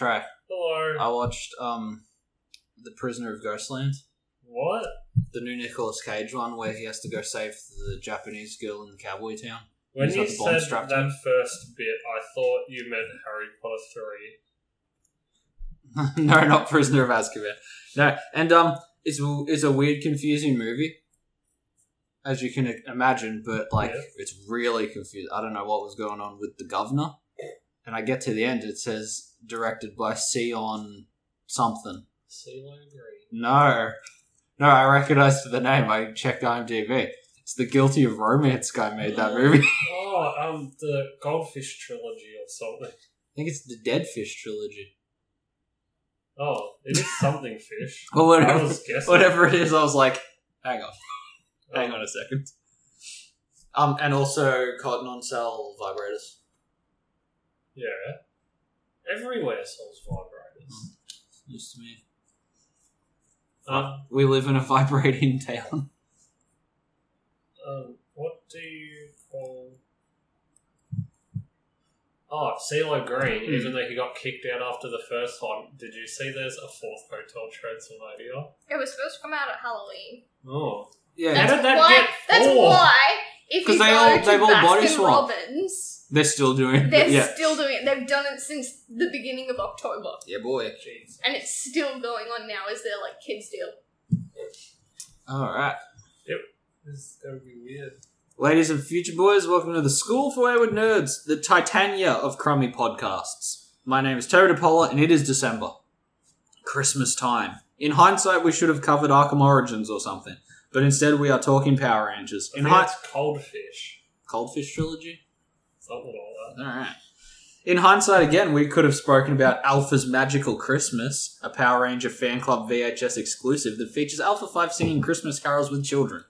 So Trey, Hello. I watched um, The Prisoner of Ghostland, What? the new Nicolas Cage one where he has to go save the Japanese girl in the cowboy town. When He's you got the bomb said strapped to that him. first bit, I thought you meant Harry Potter 3. no, not Prisoner of Azkaban. No, and um, it's it's a weird, confusing movie, as you can imagine. But like, Yeah. it's really confused. I don't know what was going on with the governor, and I get to the end. It says directed by Sion something. CeeLo Green. No, no, I recognized the name. I checked IMDb. It's the Guilty of Romance guy made that movie. Oh, um, the Goldfish trilogy or something. I think it's the Dead Fish trilogy. Oh, it is something fish. I whatever, was guessing. whatever it is. I was like, hang on. Oh, Hang on a second. Um, and also cotton on cell vibrators. Yeah. Everywhere sells vibrators. Used to me. Um, We live in a vibrating town. um, what do you call? Oh, CeeLo Green. Hmm. Even though he got kicked out after the first one, did you see? There's a fourth Hotel Transylvania. It was supposed to come out at Halloween. Oh, Yeah, How did that why, get That's four? why if 'Cause you they go all- to they've all body Baskin swap. Robbins, they're still doing it. they're Yeah, still doing it. They've done it since the beginning of October, yeah, boy. jeez. and it's still going on now as their like kids deal. All right, This is gonna be weird. ladies and future boys, welcome to the School for Wayward Nerds, the Titania of crummy podcasts. My name is Terry DePola, and it is December, Christmas time. In hindsight, we should have covered Arkham Origins or something, but instead we are talking Power Rangers. I In think hi- it's Coldfish. Coldfish trilogy. Something like that. All right. In hindsight, again, we could have spoken about Alpha's Magical Christmas, a Power Ranger fan club VHS exclusive that features Alpha 5 singing Christmas carols with children.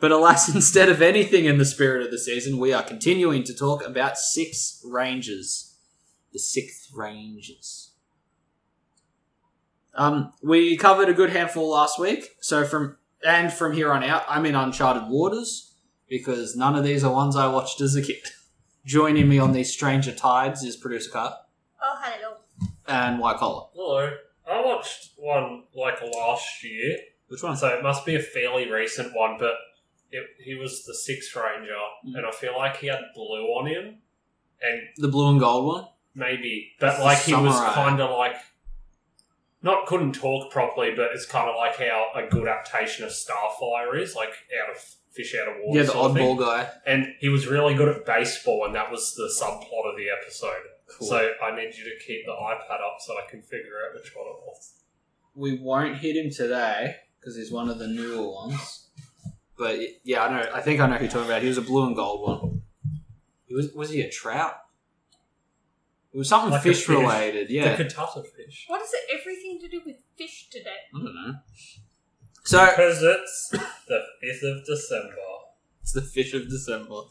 But alas, instead of anything in the spirit of the season, we are continuing to talk about Six Rangers. The Sixth Rangers. Um, we covered a good handful last week, so from and from here on out, I'm in uncharted waters because none of these are ones I watched as a kid. Joining me on these stranger tides is producer Cut Oh, hello. and White Collar. Hello. I watched one like last year, Which one? so it must be a fairly recent one, but it, he was the Sixth Ranger, Mm. and I feel like he had blue on him, and The blue and gold one. maybe, but like he was Samurai. kind of like not couldn't talk properly, but it's kind of like how a good adaptation of Starfire is, like out of fish out of water. Yeah, the sort of thing. oddball guy. And he was really good at baseball, and that was the subplot of the episode. Cool. So I need you to keep the iPad up so I can figure out which one it was. we won't hit him today because he's one of the newer ones. But yeah, I know. I think I know who you're talking about. He was a blue and gold one. He was was he a trout? It was something Like a fish fish. related. Yeah, The Katata fish. What is it? Everything to do with fish today? I don't know. So Because it's the 5th of December. It's the fish of December.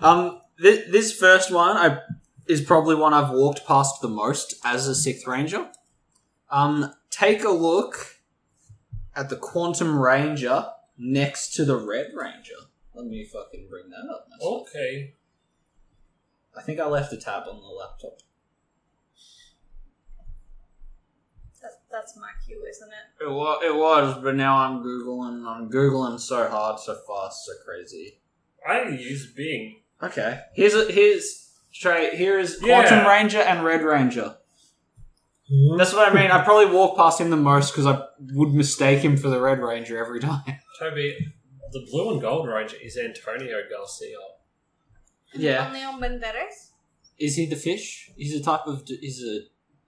Um, th- this first one I is probably one I've walked past the most as a sixth ranger. Um, take a look at the Quantum Ranger next to the Red Ranger. Let me fucking bring that up. myself. Okay. I think I left a tab on the laptop. That, that's my cue, isn't it? It was, it was, but now I'm googling. I'm googling so hard, so fast, so crazy. I use Bing. Okay, here's a here's straight. Here is Yeah. Quantum Ranger and Red Ranger. Hmm? That's what I mean. I probably walk past him the most because I would mistake him for the Red Ranger every time. Toby, the blue and gold ranger is Antonio Garcia. Yeah, Leon Banderas. is he the fish? He's a type of. He's a.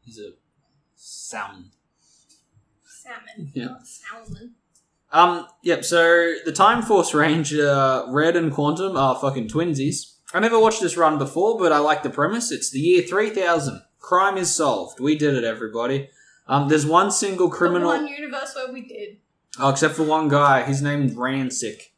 He's a salmon. Salmon. Yeah. Not salmon. Um. Yep. So the Time Force Ranger, Red and Quantum are fucking twinsies. I never watched this run before, but I like the premise. It's the year three thousand. Crime is solved. We did it, everybody. Um. There's one single criminal. The one universe where we did. Oh, except for one guy. His name's Ransik.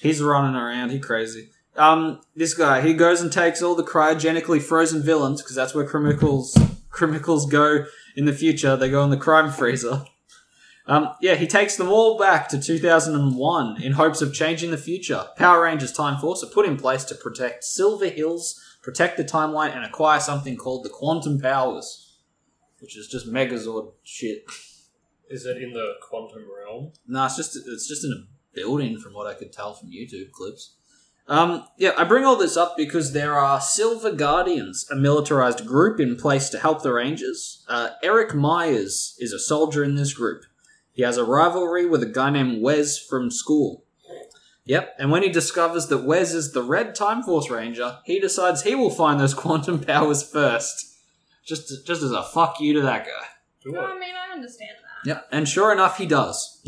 He's running around. He crazy. Um, this guy, he goes and takes all the cryogenically frozen villains, because that's where criminals criminals go in the future. They go in the crime freezer. Um, yeah, he takes them all back to 2001 in hopes of changing the future. Power Rangers Time Force are put in place to protect Silver Hills, protect the timeline, and acquire something called the Quantum Powers. which is just Megazord shit. Is it in the quantum realm? No, it's just it's just in a building, from what I could tell from YouTube clips. Um, yeah, I bring all this up because there are Silver Guardians, a militarized group in place to help the Rangers. Uh, Eric Myers is a soldier in this group. He has a rivalry with a guy named Wes from school. Yep, and when he discovers that Wes is the Red Time Force Ranger, he decides he will find those quantum powers first. Just, just as a fuck you to that guy. No, I mean, I understand that. Yep, and sure enough, he does.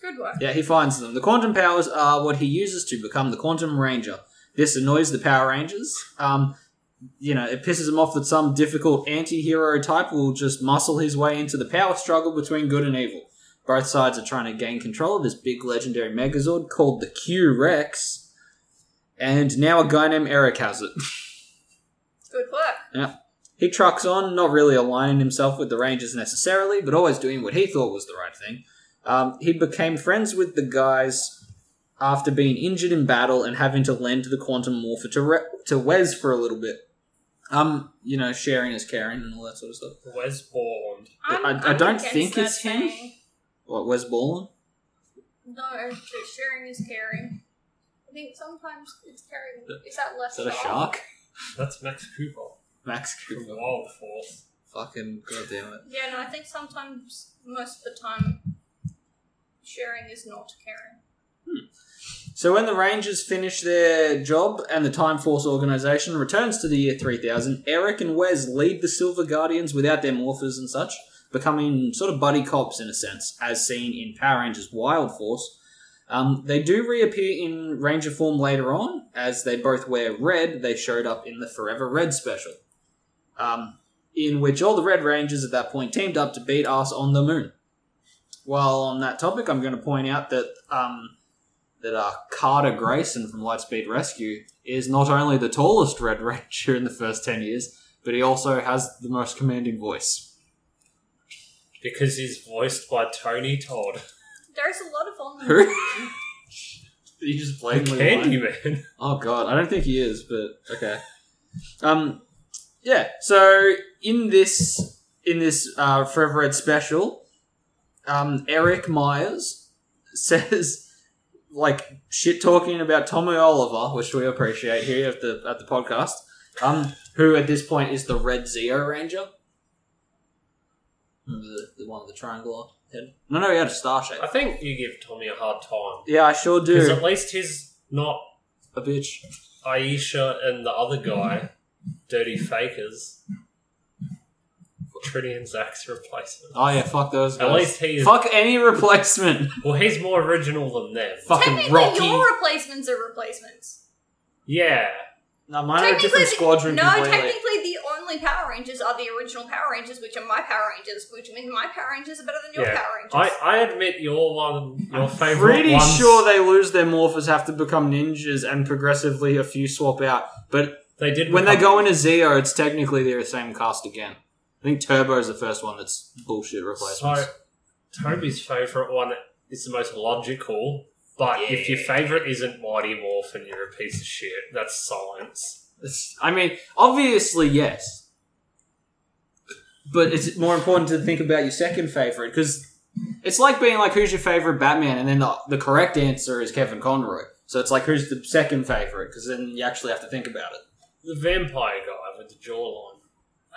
Good work. Yeah, he finds them. The quantum powers are what he uses to become the quantum ranger. This annoys the Power Rangers. Um, you know, it pisses him off that some difficult anti-hero type will just muscle his way into the power struggle between good and evil. Both sides are trying to gain control of this big legendary Megazord called the Q-Rex. And now a guy named Eric has it. Good work. Yeah. He trucks on, not really aligning himself with the Rangers necessarily, but always doing what he thought was the right thing. Um, he became friends with the guys after being injured in battle and having to lend the quantum morpher to Re- to Wes for a little bit. Um, you know, sharing is caring and all that sort of stuff. Wes Borland. I'm, I- I I'm don't think it's him. saying. What Wes Borland? No, sharing is caring. I think sometimes it's caring. Is that less Is that a shark? That's Max Cooper Max from Cooper. Wild Force. Fucking goddamn it. Yeah, no, I think sometimes, most of the time, sharing is not caring. So when the Rangers finish their job and the Time Force organization returns to the year 3000, Eric and Wes lead the Silver Guardians without their morphers and such, becoming sort of buddy cops in a sense, as seen in Power Rangers Wild Force. Um, they do reappear in Ranger form later on, as they both wear red. They showed up in the Forever Red special, um, in which all the Red Rangers at that point teamed up to beat us on the moon. While on that topic, I'm going to point out that um, that uh, Carter Grayson from Lightspeed Rescue is not only the tallest Red Ranger in the first 10 years, but he also has the most commanding voice. Because he's voiced by Tony Todd. There's a lot of on Who? He just The blatantly. Candyman. Oh god, I don't think he is, but okay. Um, yeah. So in this in this uh, Forever Red special, um, Eric Myers says like shit talking about Tommy Oliver, which we appreciate here at the at the podcast. Um, who at this point is the Red Zeo Ranger? Remember the, the one with the triangle head? No, no, he had a star shape. I think you give Tommy a hard time. Yeah, I sure do. Because do. at least he's not A bitch. Aisha and the other guy, Dirty Fakers. Trinity and Zach's replacement. Oh yeah, fuck those guys. At least he is. Fuck any replacement. Well, he's more original than them. Fucking Technically, Rocky. your replacements are replacements. Yeah. No, mine are a different the- squadron No, completely. technically, the only Power Rangers are the original Power Rangers, which are my Power Rangers, which means my Power Rangers are better than your Yeah. Power Rangers. I, I admit your one, your I'm favorite pretty ones- sure they lose their morphers, have to become ninjas, and progressively a few swap out. But they did when they become- go into Zeo, it's technically they're the same cast again. I think Turbo is the first one that's bullshit replacements. So, Toby's favourite one is the most logical, but if your favourite isn't Mighty Morphin, you're a piece of shit. That's science. It's- I mean, obviously, yes. But it's more important to think about your second favorite because it's like being like, "Who's your favorite Batman?" and then the, the correct answer is Kevin Conroy. So it's like, "Who's the second favorite?" Because then you actually have to think about it. The vampire guy with the jawline.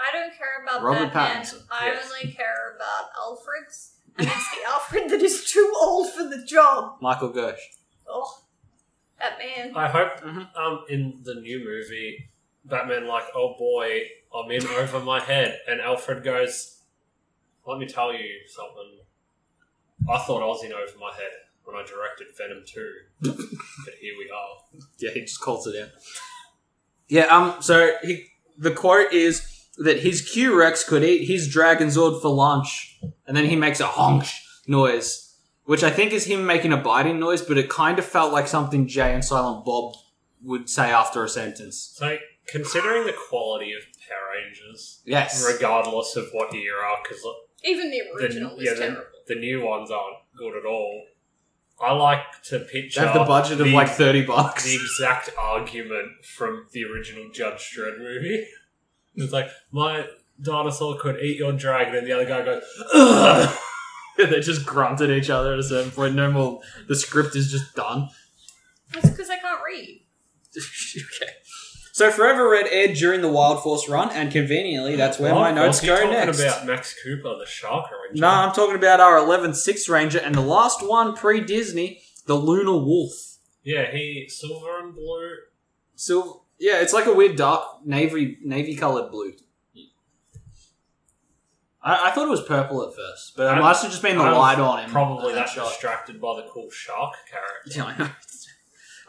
I don't care about Robert Batman. Pattinson, I yes. only care about Alfred's. And it's the Alfred that is too old for the job. Michael Gersh. Oh, that man. I hope Mhm. um in the new movie, Batman like, oh boy, I'm in over my head, and Alfred goes, "Let me tell you something. I thought I was in over my head when I directed Venom two, but here we are." Yeah, he just calls it in. Yeah, um, so he, the quote is that his Q Rex could eat his Dragon Zord for lunch, and then he makes a honk noise, which I think is him making a biting noise, but it kind of felt like something Jay and Silent Bob would say after a sentence. So, considering the quality of Power Rangers, Yes. regardless of what era, because Even the the, original was yeah, terrible. the, the new ones aren't good at all. I like to They picture have the budget of the- like 30 bucks. the exact argument from the original Judge Dredd movie. It's like my dinosaur could eat your dragon, and the other guy goes, Ugh! they just grunt at each other at a certain point. No more. The script is just done. That's because I can't read. okay. So Forever Red aired during the Wild Force run, and conveniently, that's where my notes Was he go talking next. about Max Cooper, the Shark Ranger. No, I'm talking about our 11th Sixth Ranger, and the last one pre Disney, the Lunar Wolf. Yeah, he silver and blue. So yeah, it's like a weird dark navy navy colored blue. I, I thought it was purple at first, but it must have just been the I light on him. Probably that shot. distracted by the cool shark character. Yeah, I know.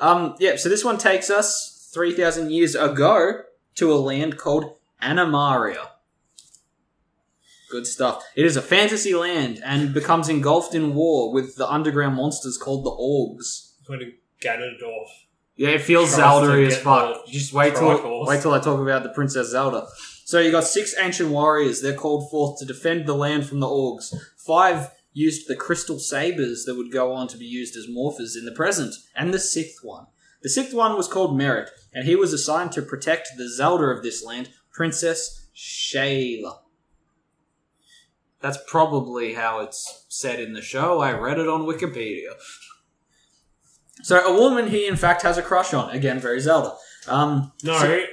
Um, yeah, so this one takes us 3,000 years ago to a land called Animaria. Good stuff. It is a fantasy land and becomes engulfed in war with the underground monsters called the Orgs. Including Ganondorf. Yeah, it feels Tries to Zelda as get fuck. the Just wait till wait till I talk about the Princess Zelda. So you got six ancient warriors. They're called forth to defend the land from the Orgs. Five used the crystal sabers that would go on to be used as morphers in the present, and the sixth one. The sixth one was called Merrick, and he was assigned to protect the Zelda of this land, Princess Shayla. That's probably how it's said in the show. I read it on Wikipedia. So a woman he in fact has a crush on. Again, very Zelda. Um, No, so-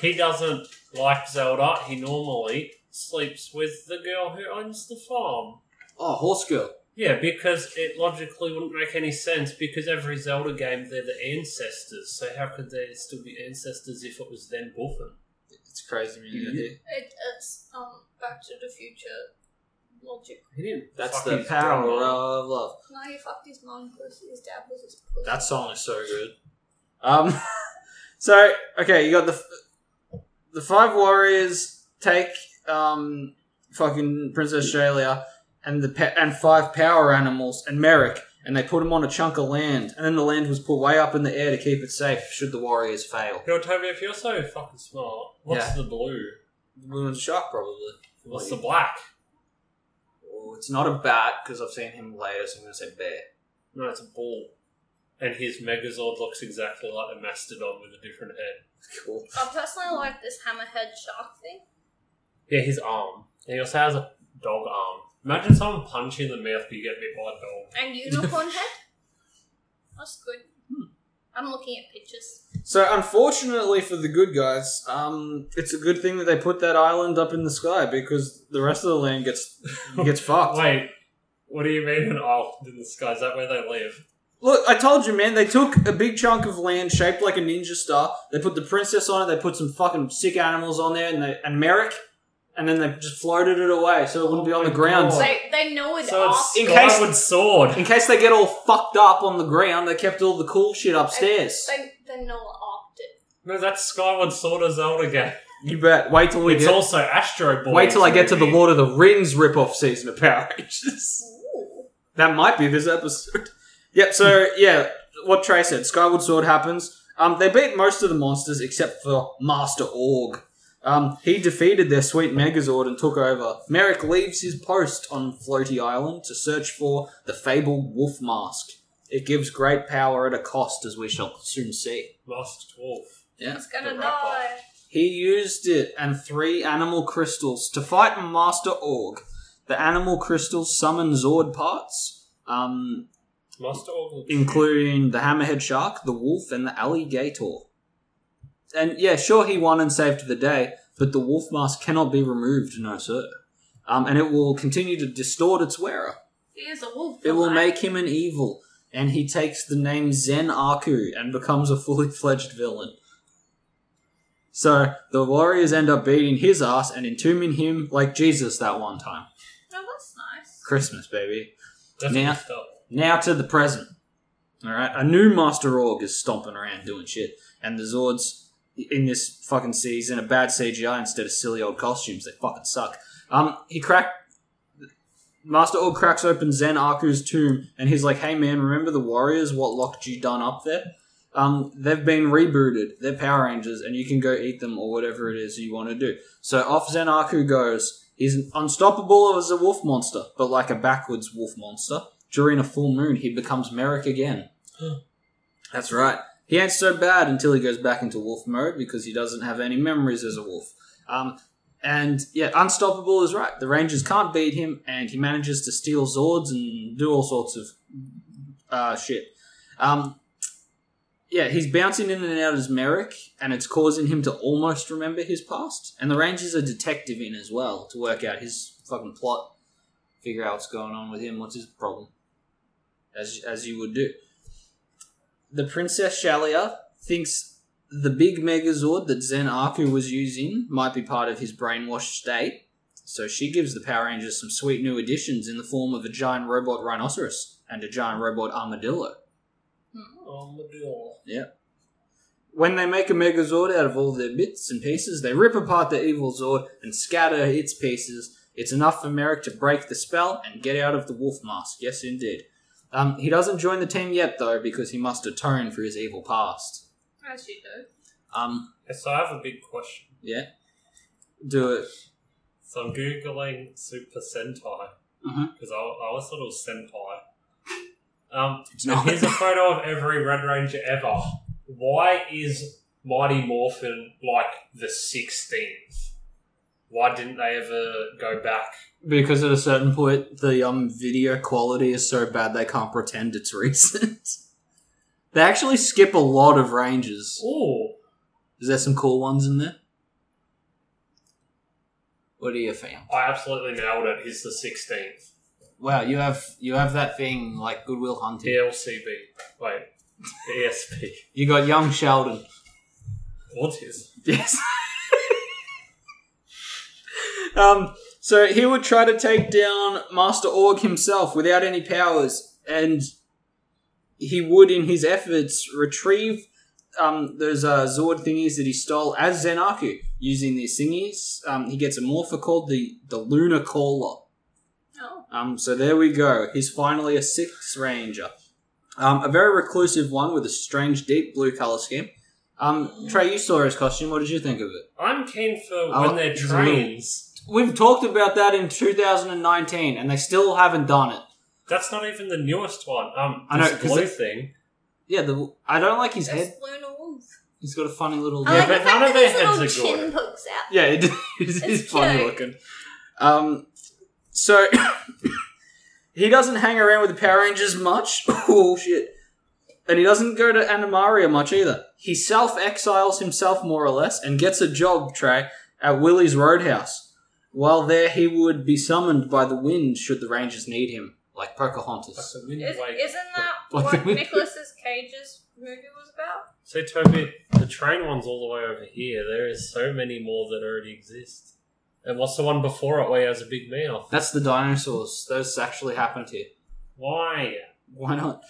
he doesn't like Zelda. He normally sleeps with the girl who owns the farm. oh, horse girl. Yeah, because it logically wouldn't make any sense because every Zelda game they're the ancestors. So how could they still be ancestors if it was then Buffen? It's crazy, man. Yeah. It, it's um Back to the Future logic. He didn't. That's the power of love. No, he fucked his mom because his dad was his pussy. That song is so good. Um, so okay, you got the f- the five warriors take um fucking Princess Australia and the pe- and five power animals and Merrick, and they put them on a chunk of land, and then the land was put way up in the air to keep it safe should the warriors fail. Yo, Toby, if you're so fucking smart, what's Yeah. the blue? The blue one's a shark, probably. What's the black? It's not a bat because I've seen him later, so I'm going to say bear. No, it's a bull. And his Megazord looks exactly like a mastodon with a different head. Cool. I personally like this hammerhead shark thing. Yeah, his arm. He also has a dog arm. Imagine someone punch you in the mouth, but you get bit by a dog. And unicorn head. That's good. I'm looking at pictures. So, unfortunately for the good guys, um, it's a good thing that they put that island up in the sky because the rest of the land gets gets fucked. Wait, what do you mean an island in the sky? Is that where they live? Look, I told you, man. They took a big chunk of land shaped like a ninja star. They put the princess on it. They put some fucking sick animals on there, and they and Merrick, and then they just floated it away so it wouldn't be on the ground. God. They they know it So off. it's In case- Skyward Sword. In case they get all fucked up on the ground, they kept all the cool shit upstairs. They they know it off. No, that's Skyward Sword a Zelda game. You bet. Wait till we It's get. also Astro Boy. Wait till I get to the Lord of the Rings rip-off season of Power Rangers. Ooh. That might be this episode. yep. So yeah, what Trey said. Skyward Sword happens. Um, they beat most of the monsters except for Master Org. Um, he defeated their sweet Megazord and took over. Merrick leaves his post on Floaty Island to search for the fabled Wolf Mask. It gives great power at a cost, as we shall soon see. Masked Wolf. Yeah. He's gonna die. He used it and three animal crystals to fight Master Org. The animal crystals summon Zord parts, um, Master Org including the hammerhead shark, the wolf, and the alligator. And yeah, sure, he won and saved the day, but the wolf mask cannot be removed, no sir. Um, and it will continue to distort its wearer. He is a wolf. It will right? make him an evil, and he takes the name Zen Aku and becomes a fully fledged villain. So the warriors end up beating his ass and entombing him like Jesus that one time. No, that's nice. Christmas, baby. That's Now- Now to the present. Alright, a new Master Org is stomping around doing shit, and the Zords in this fucking season a bad CGI instead of silly old costumes. that fucking suck. Um, he cracked. Master Org cracks open Zen Aku's tomb, and he's like, "Hey man, remember the warriors? What locked you done up there? Um, they've been rebooted. They're Power Rangers, and you can go eat them or whatever it is you want to do." So off Zen Aku goes. He's unstoppable as a wolf monster, but like a backwards wolf monster. During a full moon, he becomes Merrick again. That's right. He ain't so bad until he goes back into wolf mode because he doesn't have any memories as a wolf. Um, And yeah, unstoppable is right. The Rangers can't beat him, and he manages to steal Zords and do all sorts of uh, shit. Um, yeah, he's bouncing in and out as Merrick, and it's causing him to almost remember his past. And the Rangers are detective in as well to work out his fucking plot, figure out what's going on with him, what's his problem, as as you would do. The Princess Shayla thinks the big Megazord that Zen Aku was using might be part of his brainwashed state. So she gives the Power Rangers some sweet new additions in the form of a giant robot rhinoceros and a giant robot armadillo. Hmm. Armadillo. Yep. When they make a Megazord out of all their bits and pieces, they rip apart the evil Zord and scatter its pieces. It's enough for Merrick to break the spell and get out of the wolf mask. Yes, indeed. Um, he doesn't join the team yet, though, because he must atone for his evil past. As you do. Um, So I have a big question. yeah. Do it. So I'm googling Super Sentai Mhm. because I, I always thought it was Senpai. Um, It's and not. here's a photo of every Red Ranger ever. Why is Mighty Morphin like the sixteenth? Why didn't they ever go back? Because at a certain point, the um video quality is so bad they can't pretend it's recent. they actually skip a lot of ranges. Ooh, Is there some cool ones in there? What do you think? I absolutely nailed it. He's the sixteenth. Wow, you have you have that thing like Goodwill Hunting. TLCB. Wait, ESP. You got young Sheldon. What is? Yes. um. So he would try to take down Master Org himself without any powers, and he would, in his efforts, retrieve um, those uh, Zord thingies that he stole as Zen Aku using these thingies. Um, he gets a morpher called the the Lunar Caller. Oh. Um, so there we go. He's finally a six ranger. Um, a very reclusive one with a strange deep blue color scheme. Um, Trey, you saw his costume. What did you think of it? I'm keen for Oh, when they're it's a little- trains. We've talked about that in 2019, and they still haven't done it. That's not even the newest one. Um, I know, this 'cause blue it- thing. Yeah, the I don't like his head. It's Lunar Wolf. He's got a funny little. I Yeah, like but the fact none of that his their little heads are good. chin pokes out. Yeah, it, it's, It's funny cute. looking. Um, so he doesn't hang around with the Power Rangers much. oh shit! And he doesn't go to Animaria much either. He self exiles himself more or less and gets a job, Trey, at Willie's Roadhouse. While there, he would be summoned by the wind should the Rangers need him, like Like Pocahontas. the wind Is, wake. isn't that Like what the Nicholas Cage's movie was about? So Toby, the train one's all the way over here. There is so many more that already exist. And what's the one before it where he has a big mouth? That's the dinosaurs. Those actually happened here. Why? Why not?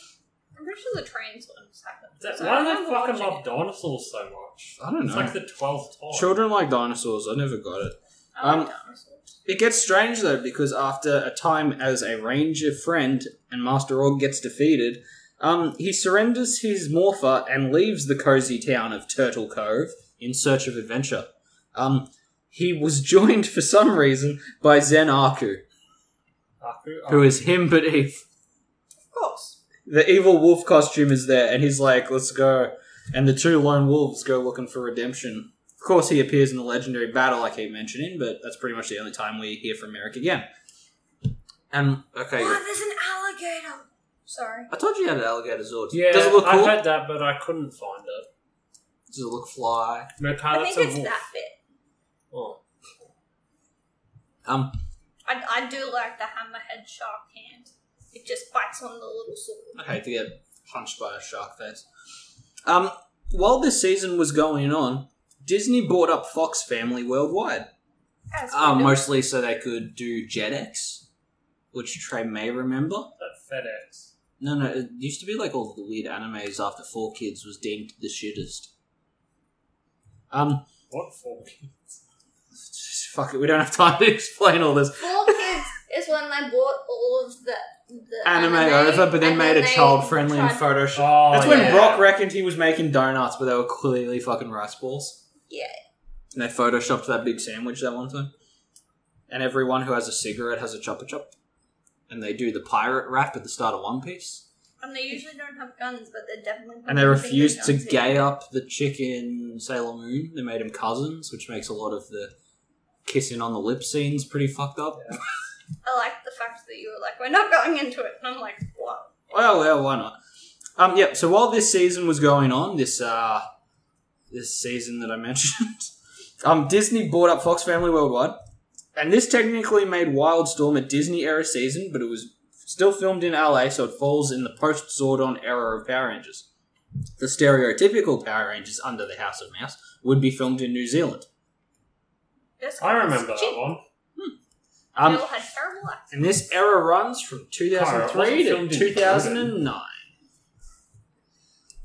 I'm pretty sure the trains ones happened. That, So why I do they remember fucking watching love it. dinosaurs so much? I don't It's know. like the twelfth time. Children like dinosaurs. I never got it. I like Um, dinosaurs. It gets strange though because after a time as a ranger friend and Master Org gets defeated, um, he surrenders his morpher and leaves the cozy town of Turtle Cove in search of adventure. Um, he was joined for some reason by Zen Aku, Aku, who is him but Eve. Of course. The evil wolf costume is there, and he's like, "Let's go." And the two lone wolves go looking for redemption. Of course, he appears in the legendary battle I keep mentioning, but that's pretty much the only time we hear from Merrick again. And okay, Oh, there's an alligator. Sorry. I told you you had an alligator Zord. Yeah, Does it look cool? I cool? heard that, but I couldn't find it. Does it look fly? No, I think it's wolf. that bit. Oh. Um, I, I do like the hammerhead shark hand. It just bites on the little sword. I hate to get punched by a shark face. Um, while this season was going on, Disney bought up Fox Family worldwide. As we Um, do. mostly so they could do Jetix, which Trey may remember. That FedEx. No, no, it used to be like all the weird animes after Four Kids was deemed the shittest. Um, What for kids? fuck it, we don't have time to explain all this. Four Kids is when they bought all of the, the Anime, over, but then and made it they child friendly and tried- Photoshop. Oh, That's when yeah. Brock reckoned he was making donuts, but they were clearly fucking rice balls. Yeah. And they photoshopped that big sandwich that one time. And everyone who has a cigarette has a chopper chop. And they do the pirate rap at the start of One Piece. And they usually don't have guns, but they're definitely. And they pointing refused to gay up the chick in Sailor Moon. They made him cousins, which makes a lot of the kissing on the lip scene's pretty fucked up. I like the fact that you were like, we're not going into it. And I'm like, what? Well, well, why not? Um, yeah, So while this season was going on, this uh, this season that I mentioned, um, Disney bought up Fox Family Worldwide, and this technically made Wildstorm a Disney era season, but it was still filmed in LA, so it falls in the post Zordon era of Power Rangers. The stereotypical Power Rangers under the House of Mouse would be filmed in New Zealand. I remember that one. Um, Bill had terrible accent. And this era runs from 2003 to 2009.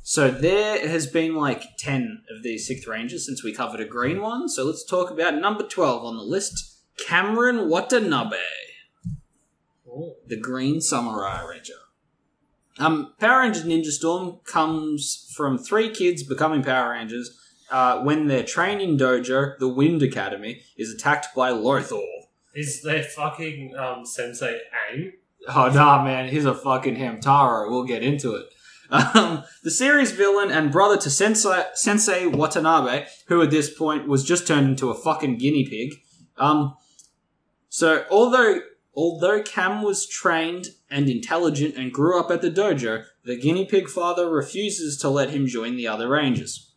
So there has been like 10 of these Sixth Rangers since we covered a green one. So let's talk about number 12 on the list Cameron Watanabe, the Green Samurai Ranger. Um, Power Rangers Ninja Storm comes from three kids becoming Power Rangers uh, when their training dojo, the Wind Academy, is attacked by Lothor. Is their fucking um, sensei Aang? Oh nah, man, he's a fucking Hamtaro. We'll get into it. Um, the series villain and brother to Sensei, Sensei Watanabe, who at this point was just turned into a fucking guinea pig. Um, so although although Cam was trained and intelligent and grew up at the dojo, the guinea pig father refuses to let him join the other rangers.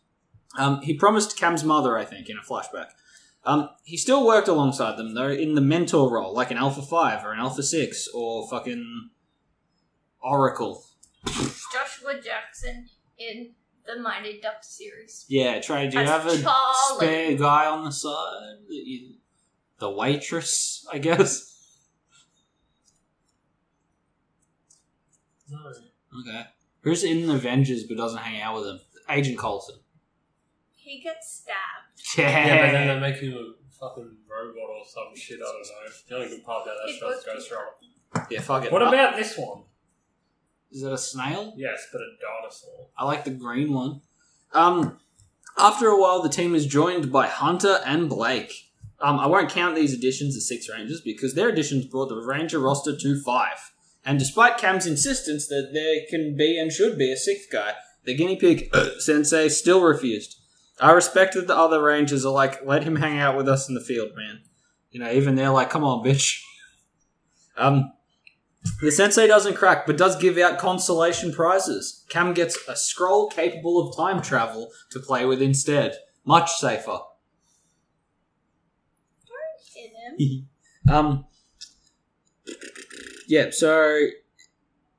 Um, he promised Cam's mother, I think, in a flashback. Um, he still worked alongside them though in the mentor role, like an Alpha Five or an Alpha Six or fucking Oracle. Joshua Jackson in the Mighty Ducks series. Yeah, Trey, do you As have a Charlie. spare guy on the side? that you- The waitress, I guess. No. Okay. Who's in the Avengers but doesn't hang out with them? Agent Coulson. He gets stabbed. Yeah. Yeah, but then they make him a fucking robot or some shit. I don't know. The only good part about that It show is was- Ghost Rider. Yeah, fuck it. What about this one? Is that a snail? Yes, but a dinosaur. I like the green one. Um, after a while, the team is joined by Hunter and Blake. Um, I won't count these additions as six Rangers because their additions brought the Ranger roster to five. And despite Cam's insistence that there can be and should be a sixth guy, the guinea pig sensei still refused. I respect that the other Rangers are like, let him hang out with us in the field, man. You know, even they're like, come on, bitch. Um, the sensei doesn't crack, but does give out consolation prizes. Cam gets a scroll capable of time travel to play with instead. Much safer. Um, yeah, so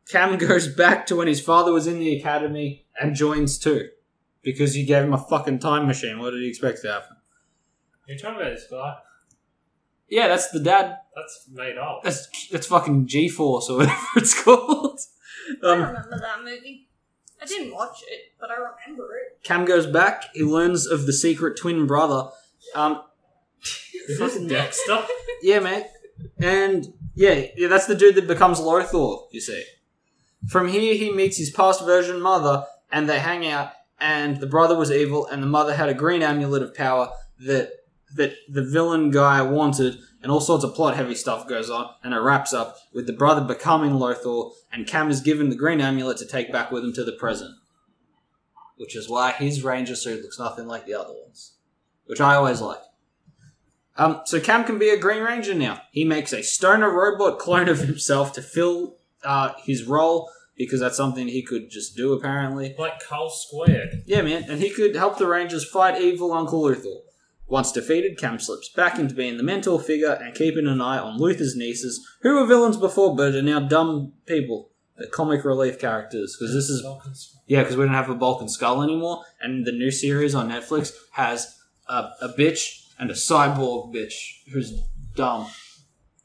Cam goes back to when his father was in the academy and joins too. Because you gave him a fucking time machine. What did he expect to happen? You're talking about this guy? Yeah, that's the dad. That's made up. That's that's fucking G Force or whatever it's called. I Um, remember that movie. I didn't watch it, but I remember it. Cam goes back. He learns of the secret twin brother. Um, Is this Dexter? Yeah, mate. And yeah, yeah, that's the dude that becomes Lothor, you see. From here, he meets his past version mother, and they hang out. And the brother was evil, and the mother had a green amulet of power that that the villain guy wanted, and all sorts of plot heavy stuff goes on. And it wraps up with the brother becoming Lothor, and Cam is given the green amulet to take back with him to the present, which is why his ranger suit looks nothing like the other ones, which I always like. Um, so Cam can be a Green Ranger now. He makes a stoner robot clone of himself to fill uh, his role because that's something he could just do apparently. Like Carl Squared. Yeah, man, and he could help the Rangers fight evil Uncle Lothor. Once defeated, Cam slips back into being the mentor figure and keeping an eye on Lothor's nieces, who were villains before but are now dumb people, the comic relief characters. Because this is yeah, because we don't have a Bulk and Skull anymore, and the new series on Netflix has a, a bitch and a cyborg bitch who's dumb.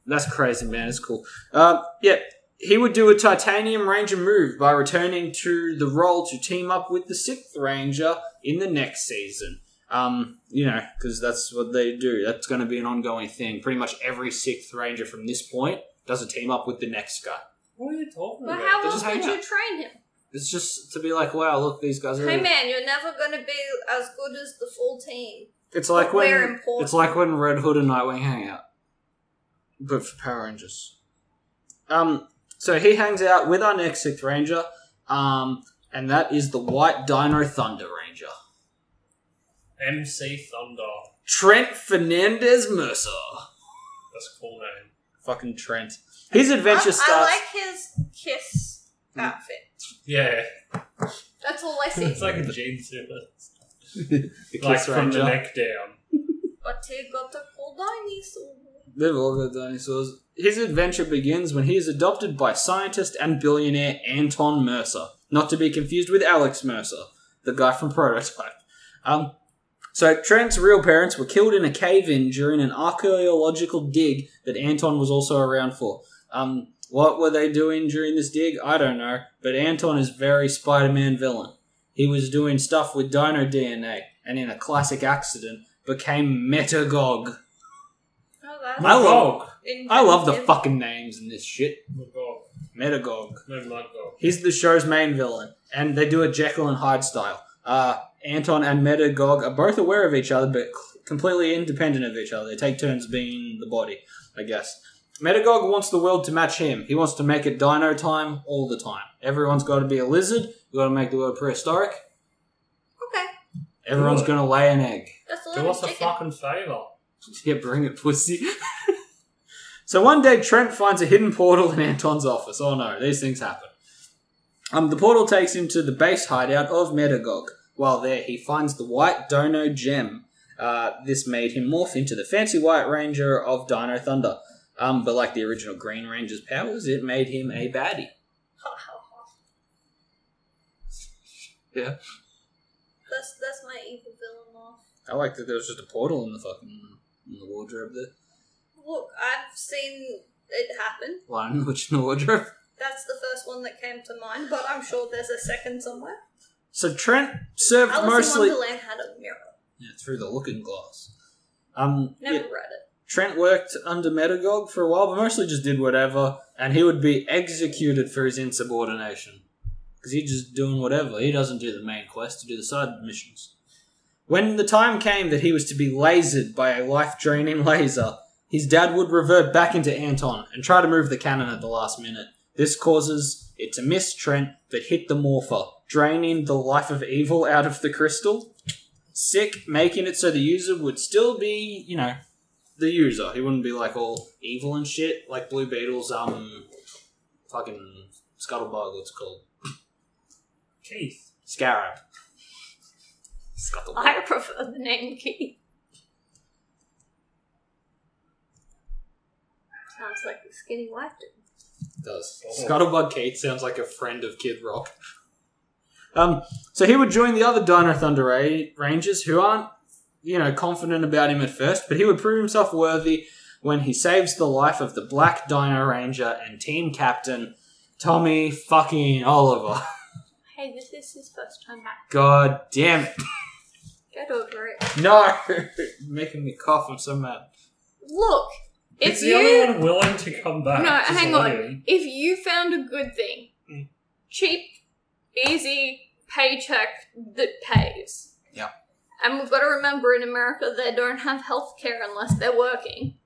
That's crazy, man. It's cool. Uh, yeah, he would do a Titanium Ranger move by returning to the role to team up with the Sixth Ranger in the next season. Um, you know, because that's what they do. That's going to be an ongoing thing. Pretty much every Sixth Ranger from this point does a team up with the next guy. What are you talking But about? how They else just hang would you out. train him? It's just to be like, wow, look, these guys are. Hey man, you're never gonna be as good as the full team. It's like when we're important. it's like when Red Hood and Nightwing hang out, but for Power Rangers. Um, so he hangs out with our next Sixth Ranger, um, and that is the White Dino Thunder Ranger. MC Thunder. Trent Fernandez Mercer. That's a cool name. Fucking Trent. His adventure I, starts. I like his kiss outfit. Yeah, That's all I see. it's like a jean suit. Like Kiss from the neck down. But he got a cool dinosaur. They've all got dinosaurs. His adventure begins when he is adopted by scientist and billionaire Anton Mercer, not to be confused with Alex Mercer, the guy from Prototype. Um, so Trent's real parents were killed in a cave-in during an archaeological dig that Anton was also around for. Um, what were they doing during this dig? I don't know, but Anton is very Spider-Man villain. He was doing stuff with dino DNA, and in a classic accident, became Metagog. Oh, that's I love- I love the fucking names in this shit. Magog. Metagog. No, Magog. He's the show's main villain, and they do a Jekyll and Hyde style. Uh, Anton and Metagog are both aware of each other, but completely independent of each other. They take turns being the body, I guess. Metagog wants the world to match him. He wants to make it dino time all the time. Everyone's got to be a lizard. You got to make the world prehistoric. Okay, Everyone's going to lay an egg. that's a Do little us a chicken. fucking favour. Yeah, bring it, pussy. so one day, Trent finds a hidden portal in Anton's office. Oh no, these things happen. Um, the portal takes him to the base hideout of Metagog. While there, he finds the White Dino Gem. Uh, this made him morph into the fancy White Ranger of Dino Thunder. Um, but like the original Green Ranger's powers, it made him a baddie. Ha, ha, ha. Yeah. That's that's my evil villain laugh. I like that there was just a portal in the fucking in the wardrobe there. Look, I've seen it happen. Line which in the wardrobe. That's the first one that came to mind, but I'm sure there's a second somewhere. So Trent served Alice mostly in Wonderland had a mirror. yeah, through the looking glass. Um, Never yeah, read it. Trent worked under Metagog for a while, but mostly just did whatever, and he would be executed for his insubordination. Because he's just doing whatever. He doesn't do the main quest, he do the side missions. When the time came that he was to be lasered by a life draining laser, his dad would revert back into Anton and try to move the cannon at the last minute. This causes it to miss Trent, but hit the morpher, draining the life of evil out of the crystal. Sick, making it so the user would still be, you know, the user. He wouldn't be like all evil and shit, like Blue Beetle's um fucking Scuttlebug, what's it called? Keith. Scarab. Scuttlebug. I prefer the name Keith. Sounds like the skinny white dude. Does. Oh. Scuttlebug Kate sounds like a friend of Kid Rock. Um, so he would join the other Dino Thunder Ra- Rangers who aren't, you know, confident about him at first, but he would prove himself worthy when he saves the life of the Black Dino Ranger and team captain Tommy fucking Oliver. Hey, this is his first time back. God damn it. Get over it. No! Making me cough, I'm so mad. Look, if It's the you only one willing to come back. no, Just hang on. him. If you found a good thing, Mm. cheap, easy paycheck that pays. Yeah. And we've got to remember in America they don't have health care unless they're working.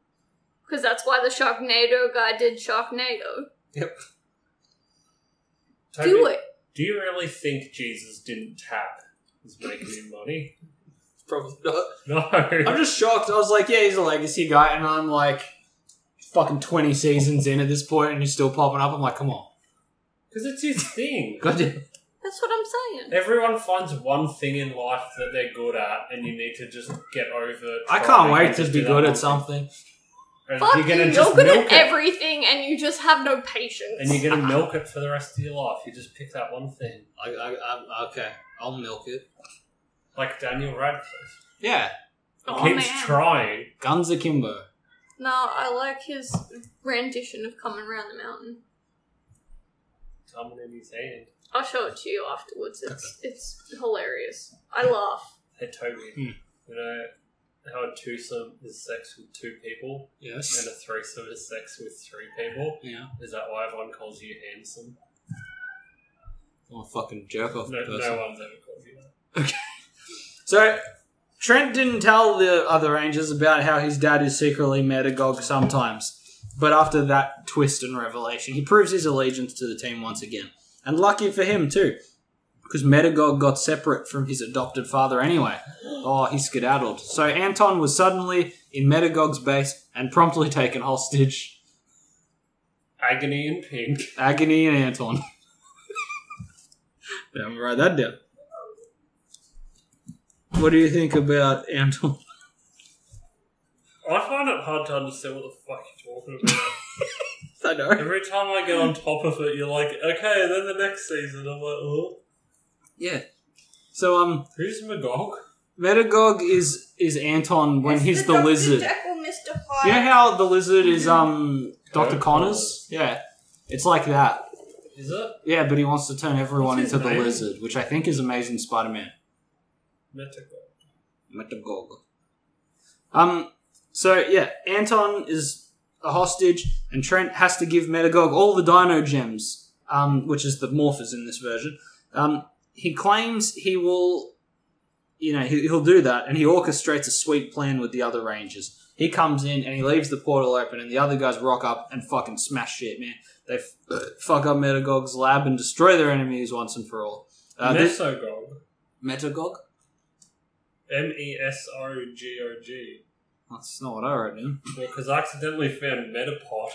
Because that's why the Sharknado guy did Sharknado. Toby, Do it. Do you really think Jesus didn't tap? He's making him money? Probably not. No. I'm just shocked. I was like, yeah, he's a legacy guy, and I'm like, fucking 20 seasons in at this point, and he's still popping up. I'm like, come on. Because it's his thing. Goddamn. That's what I'm saying. Everyone finds one thing in life that they're good at, and you need to just get over. it. I can't and wait to be good at something. And Fuck you're gonna You're just good milk at it, everything and you just have no patience. and you're gonna milk it for the rest of your life. You just pick that one thing, I, I, I, okay, I'll milk it. like Daniel Radcliffe. Yeah, oh, Keeps man. trying. guns akimbo. No, I like his rendition of Coming around the Mountain. Coming in his hand. I'll show it to you afterwards. It's it's hilarious. I laugh. Hey Toby, Hmm. you know how a twosome is sex with two people, Yes. and a threesome is sex with three people? Yeah. Is that why everyone calls you handsome? I'm a fucking jerk off No, person. no one's ever called you that. Okay. So, Trent didn't tell the other Rangers about how his dad is secretly Metagog sometimes. But after that twist and revelation, he proves his allegiance to the team once again. And lucky for him, too. because Metagog got separate from his adopted father anyway. Oh, he skedaddled. So Anton was suddenly in Metagog's base and promptly taken hostage. Agony in pink. Agony and Anton. yeah, I'm gonna write that down. What do you think about Anton? I find it hard to understand what the fuck you're talking about. I know. Every time I get on top of it, you're like, okay, then the next season, I'm like, oh, Yeah. So um, who's Magog? Metagog is is Anton when It's he's the the Dr. lizard. Jekyll, Mr. Hyde. You know how the lizard is um Dr. Connors? Yeah. It's like that. Is it? Yeah, but he wants to turn everyone What's his into the name? lizard, which I think is Amazing Spider-Man. Metagog. Metagog. Um. So yeah, Anton is a hostage, and Trent has to give Metagog all the Dino gems, um, which is the Morphers in this version. Um, he claims he will, you know, he, he'll do that, and he orchestrates a sweet plan with the other Rangers. He comes in and he leaves the portal open, and the other guys rock up and fucking smash shit, man. They f- fuck up Metagog's lab and destroy their enemies once and for all. Uh, this, Metagog? M E S O G O G. That's not what I wrote down. Well, because I accidentally found Metapod.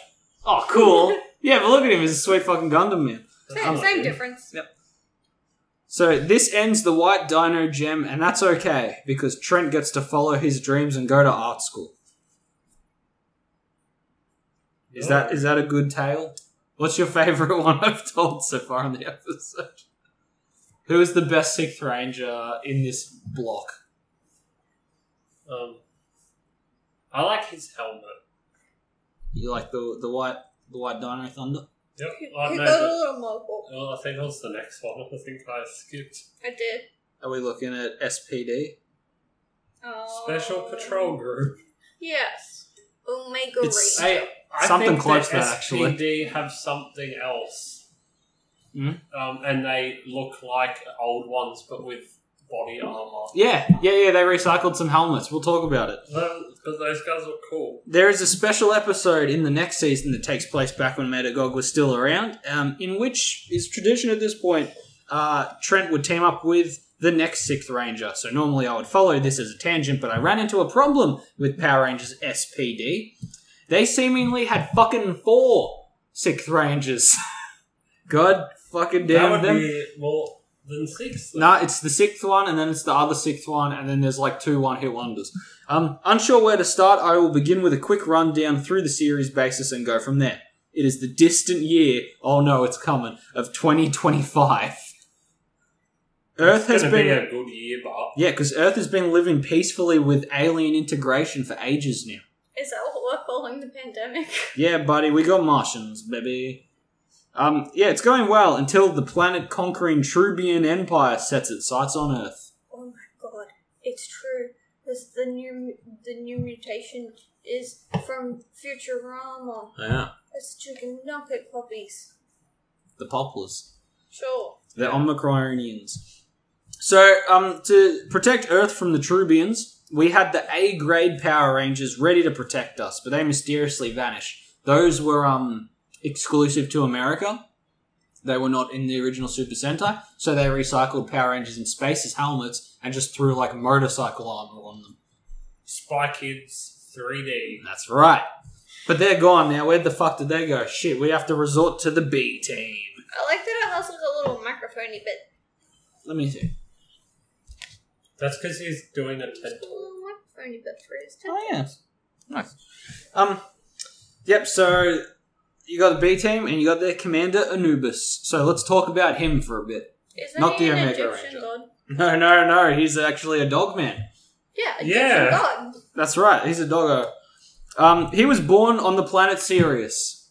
Oh, cool. yeah, but look at him. He's a sweet fucking Gundam man. Same, same difference. Yep. So this ends the White Dino Gem, and that's okay because Trent gets to follow his dreams and go to art school. Is that is that a good tale? What's your favorite one I've told so far in the episode? Who is the best Sixth Ranger in this block? Um, I like his helmet. You like the the white the White Dino Thunder? Yep. He I got know a that. little mobile. Well, I think that was the next one. I think I skipped. I did. Are we looking at SPD? Oh. Special Patrol Group. Yes. Omega It's- Ranger. Hey, I Something think close that to that, actually. SPD have something else. Hmm? Um, and they look like old ones, but with body armor. Yeah, yeah, yeah. They recycled some helmets. We'll talk about it. But those guys look cool. There is a special episode in the next season that takes place back when Metagog was still around, um, in which is tradition at this point. Uh, Trent would team up with the next Sixth Ranger. So normally I would follow this as a tangent, but I ran into a problem with Power Rangers SPD. They seemingly had fucking four Sixth Rangers. God fucking that damn would them. be more than six. though. No, it's the sixth one, and then it's the other sixth one, and then there's like two one hit wonders. Um, unsure where to start, I will begin with a quick rundown through the series basis and go from there. It is the distant year, oh no, it's coming, of 2025. Earth It's has been. be a good year, but yeah, because Earth has been living peacefully with alien integration for ages now. Is that what we're calling the pandemic? Yeah, buddy, we got Martians, baby. Um, yeah, it's going well until the planet conquering Troobian Empire sets its sights on Earth. Oh my god, it's true. Because the new the new mutation is from Futurama. Yeah. It's chicken nugget puppies. The poplars. Sure. The Omicronians. So, um, to protect Earth from the Troobians, we had the A grade Power Rangers ready to protect us, but they mysteriously vanish. Those were um exclusive to America. They were not in the original Super Sentai, so they recycled Power Rangers in space as helmets and just threw like motorcycle armor on them. Spy Kids 3D. That's right. But they're gone now. Where the fuck did they go? Shit, we have to resort to the B team. I like that it has like a little microphony bit. Let me see. That's because he's doing a TED A talk. little microphony bit for his Oh tentacles. yeah, nice. Um, yep. So you got the B team and you got their commander Anubis. So let's talk about him for a bit. Isn't Not he the an Omega Egyptian Ranger. god? No, no, no. He's actually a dog man. Yeah, Egyptian Yeah. god. That's right. He's a doggo. Um, he was born on the planet Sirius.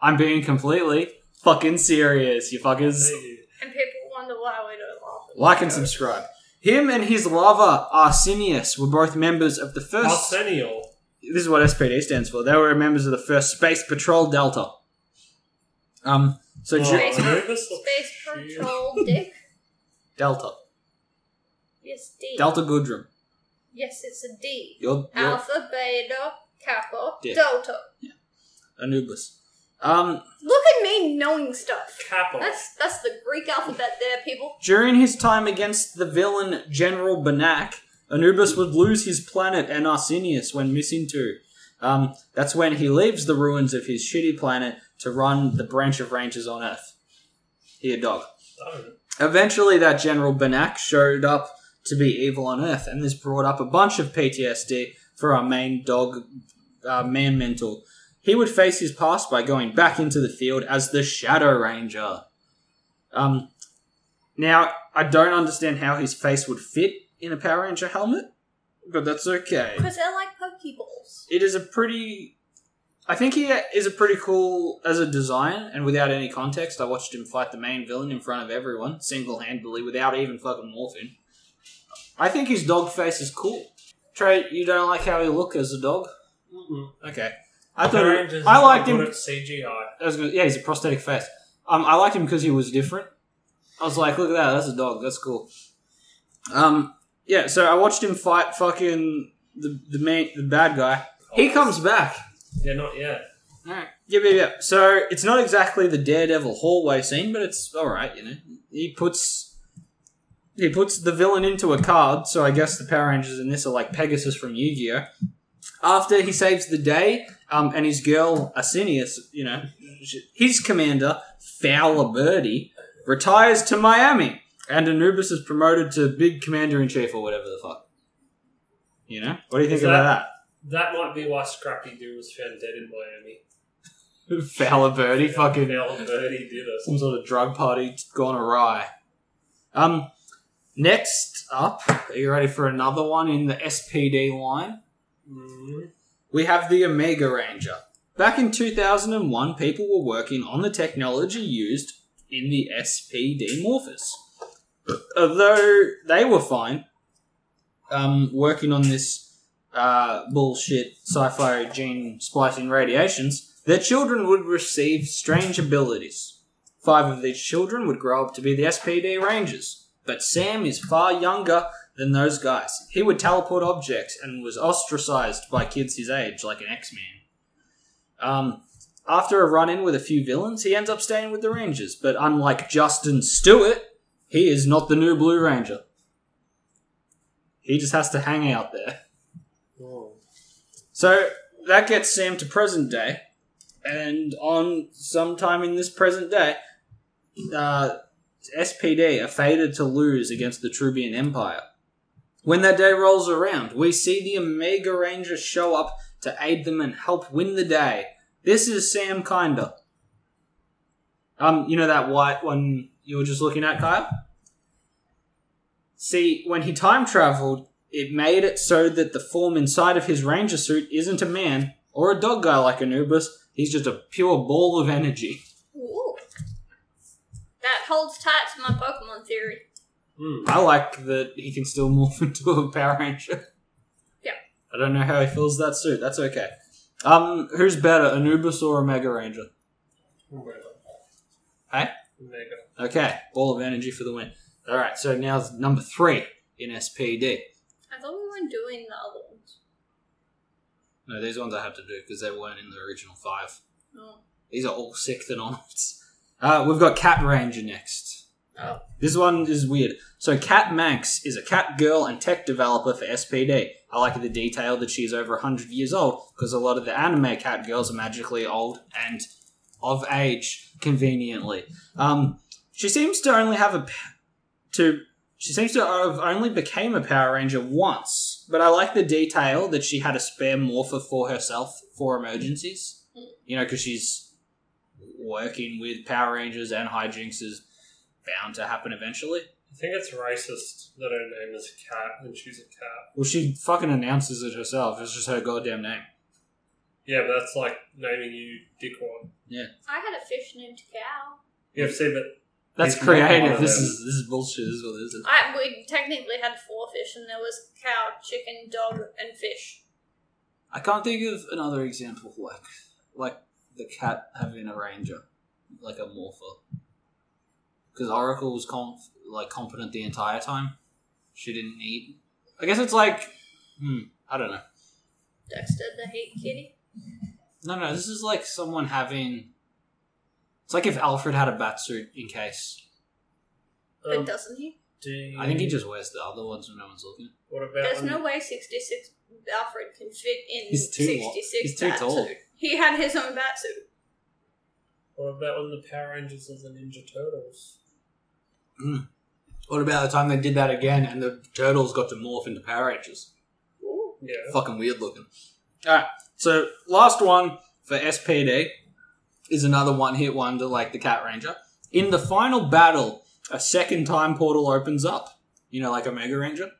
I'm being completely fucking serious, you fuckers. And people wonder why we don't laugh. at Like and subscribe. Him and his lover Arsenius were both members of the first. Arsenio. This is what SPD stands for. They were members of the first Space Patrol Delta. Um, so Oh, Ju- Space- Anubis Space. Patrol Dick. Delta, Yes, D. Delta Goodrum. Yes, it's a D. You're, you're Alpha, Beta, Kappa, Dick. Delta. Anubis. Um, Look at me knowing stuff. Kappa. That's that's the Greek alphabet there, people. During his time against the villain General Benaag, Anubis would lose his planet and Arsenius when missing too. Um, that's when he leaves the ruins of his shitty planet to run the branch of rangers on Earth. Here, dog. Eventually, that General Benaag showed up to be evil on Earth, and this brought up a bunch of PTSD for our main dog, uh, Man Mental. He would face his past by going back into the field as the Shadow Ranger. Um, now, I don't understand how his face would fit in a Power Ranger helmet, but that's okay. Because they're like Pokeballs. It is a pretty. I think he is a pretty cool as a design, and without any context, I watched him fight the main villain in front of everyone, single handedly, without even fucking morphing. I think his dog face is cool. Trey, you don't like how he look as a dog? mm-mm. Okay. I Power thought Rangers I liked good him. at CGI. I was gonna, yeah, he's a prosthetic face. Um, I liked him because he was different. I was like, look at that, that's a dog, that's cool. Um, yeah, so I watched him fight fucking the the main the bad guy. He comes back. Yeah, not yet. Alright. Yeah, yeah, yeah. So it's not exactly the Daredevil hallway scene, but it's alright, you know. He puts he puts the villain into a card, so I guess the Power Rangers in this are like Pegasus from Yu-Gi-Oh! After he saves the day, um, and his girl Arsenius, you know, his commander, Fowler Birdie, retires to Miami, and Anubis is promoted to big commander in chief or whatever the fuck. You know? What do you think Is about that- that? That might be why Scrappy Doo was found dead in Miami. Fowler Birdie, fucking Now Birdie did us. some sort of drug party gone awry. Um, next up, are you ready for another one in the SPD line? Mm. We have the Omega Ranger. Back in 2001, people were working on the technology used in the SPD Morphus. Although they were fine, um, working on this uh, bullshit sci-fi gene splicing radiations, their children would receive strange abilities. Five of these children would grow up to be the SPD Rangers, but Sam is far younger than those guys. He would teleport objects and was ostracized by kids his age, like an X Man. Um, after a run in with a few villains, he ends up staying with the Rangers, but unlike Justin Stewart, he is not the new Blue Ranger. He just has to hang out there. Oh. So that gets Sam to present day, and on sometime in this present day, uh, SPD are fated to lose against the Troobian Empire. When that day rolls around, we see the Omega Rangers show up to aid them and help win the day. This is Sam Kinder. Um, you know that white one you were just looking at, Kyle? See, when he time traveled, it made it so that the form inside of his ranger suit isn't a man or a dog guy like Anubis. He's just a pure ball of energy. Ooh. That holds tight to my Pokemon theory. Mm. I like that he can still morph into a Power Ranger. Yeah. I don't know how he fills that suit. That's okay. Um, who's better, Anubis or a Mega Ranger? Omega. Hey? Omega. Okay, ball of energy for the win. All right, so now it's number three in SPD. I thought we weren't doing the other ones. No, these ones I have to do because they weren't in the original five. Oh. These are all sixth and onwards. Uh, we've got Cat Ranger next. Oh. This one is weird. So Kat Manx is a cat girl and tech developer for SPD. I like the detail that she's over 100 years old because a lot of the anime cat girls are magically old and of age conveniently. Um, she seems to only have a to she seems to have only became a Power Ranger once, but I like the detail that she had a spare morpher for herself for emergencies. You know, because she's working with Power Rangers and hijinks is bound to happen eventually. I think it's racist that her name is Cat and she's a cat. Well, she fucking announces it herself. It's just her goddamn name. Yeah, but that's like naming you Dickwad. Yeah. I had a fish named Cow. You have to see that That's He's creative. This them. is this is bullshit. This is what this is. I we technically had four fish, and there was cow, chicken, dog, and fish. I can't think of another example like like the cat having a ranger, like a morpher. Because Oracle was conf- like competent the entire time. She didn't eat. I guess it's like, hmm, I don't know. Dexter the hate kitty. No, no, this is like someone having It's like if Alfred had a bat suit in case. Um, but doesn't he? do you, I think he just wears the other ones when no one's looking. What about There's no way 66 Alfred can fit in He's too lo- 66 he's too bat tall. suit. He had his own bat suit. What about when the Power Rangers and the Ninja Turtles? What about the time they did that again and the turtles got to morph into Power Rangers? Ooh. Yeah. Fucking weird looking. Alright, so last one for SPD is another one hit wonder like the Cat Ranger. In the final battle, a second time portal opens up. You know, like a Mega Ranger.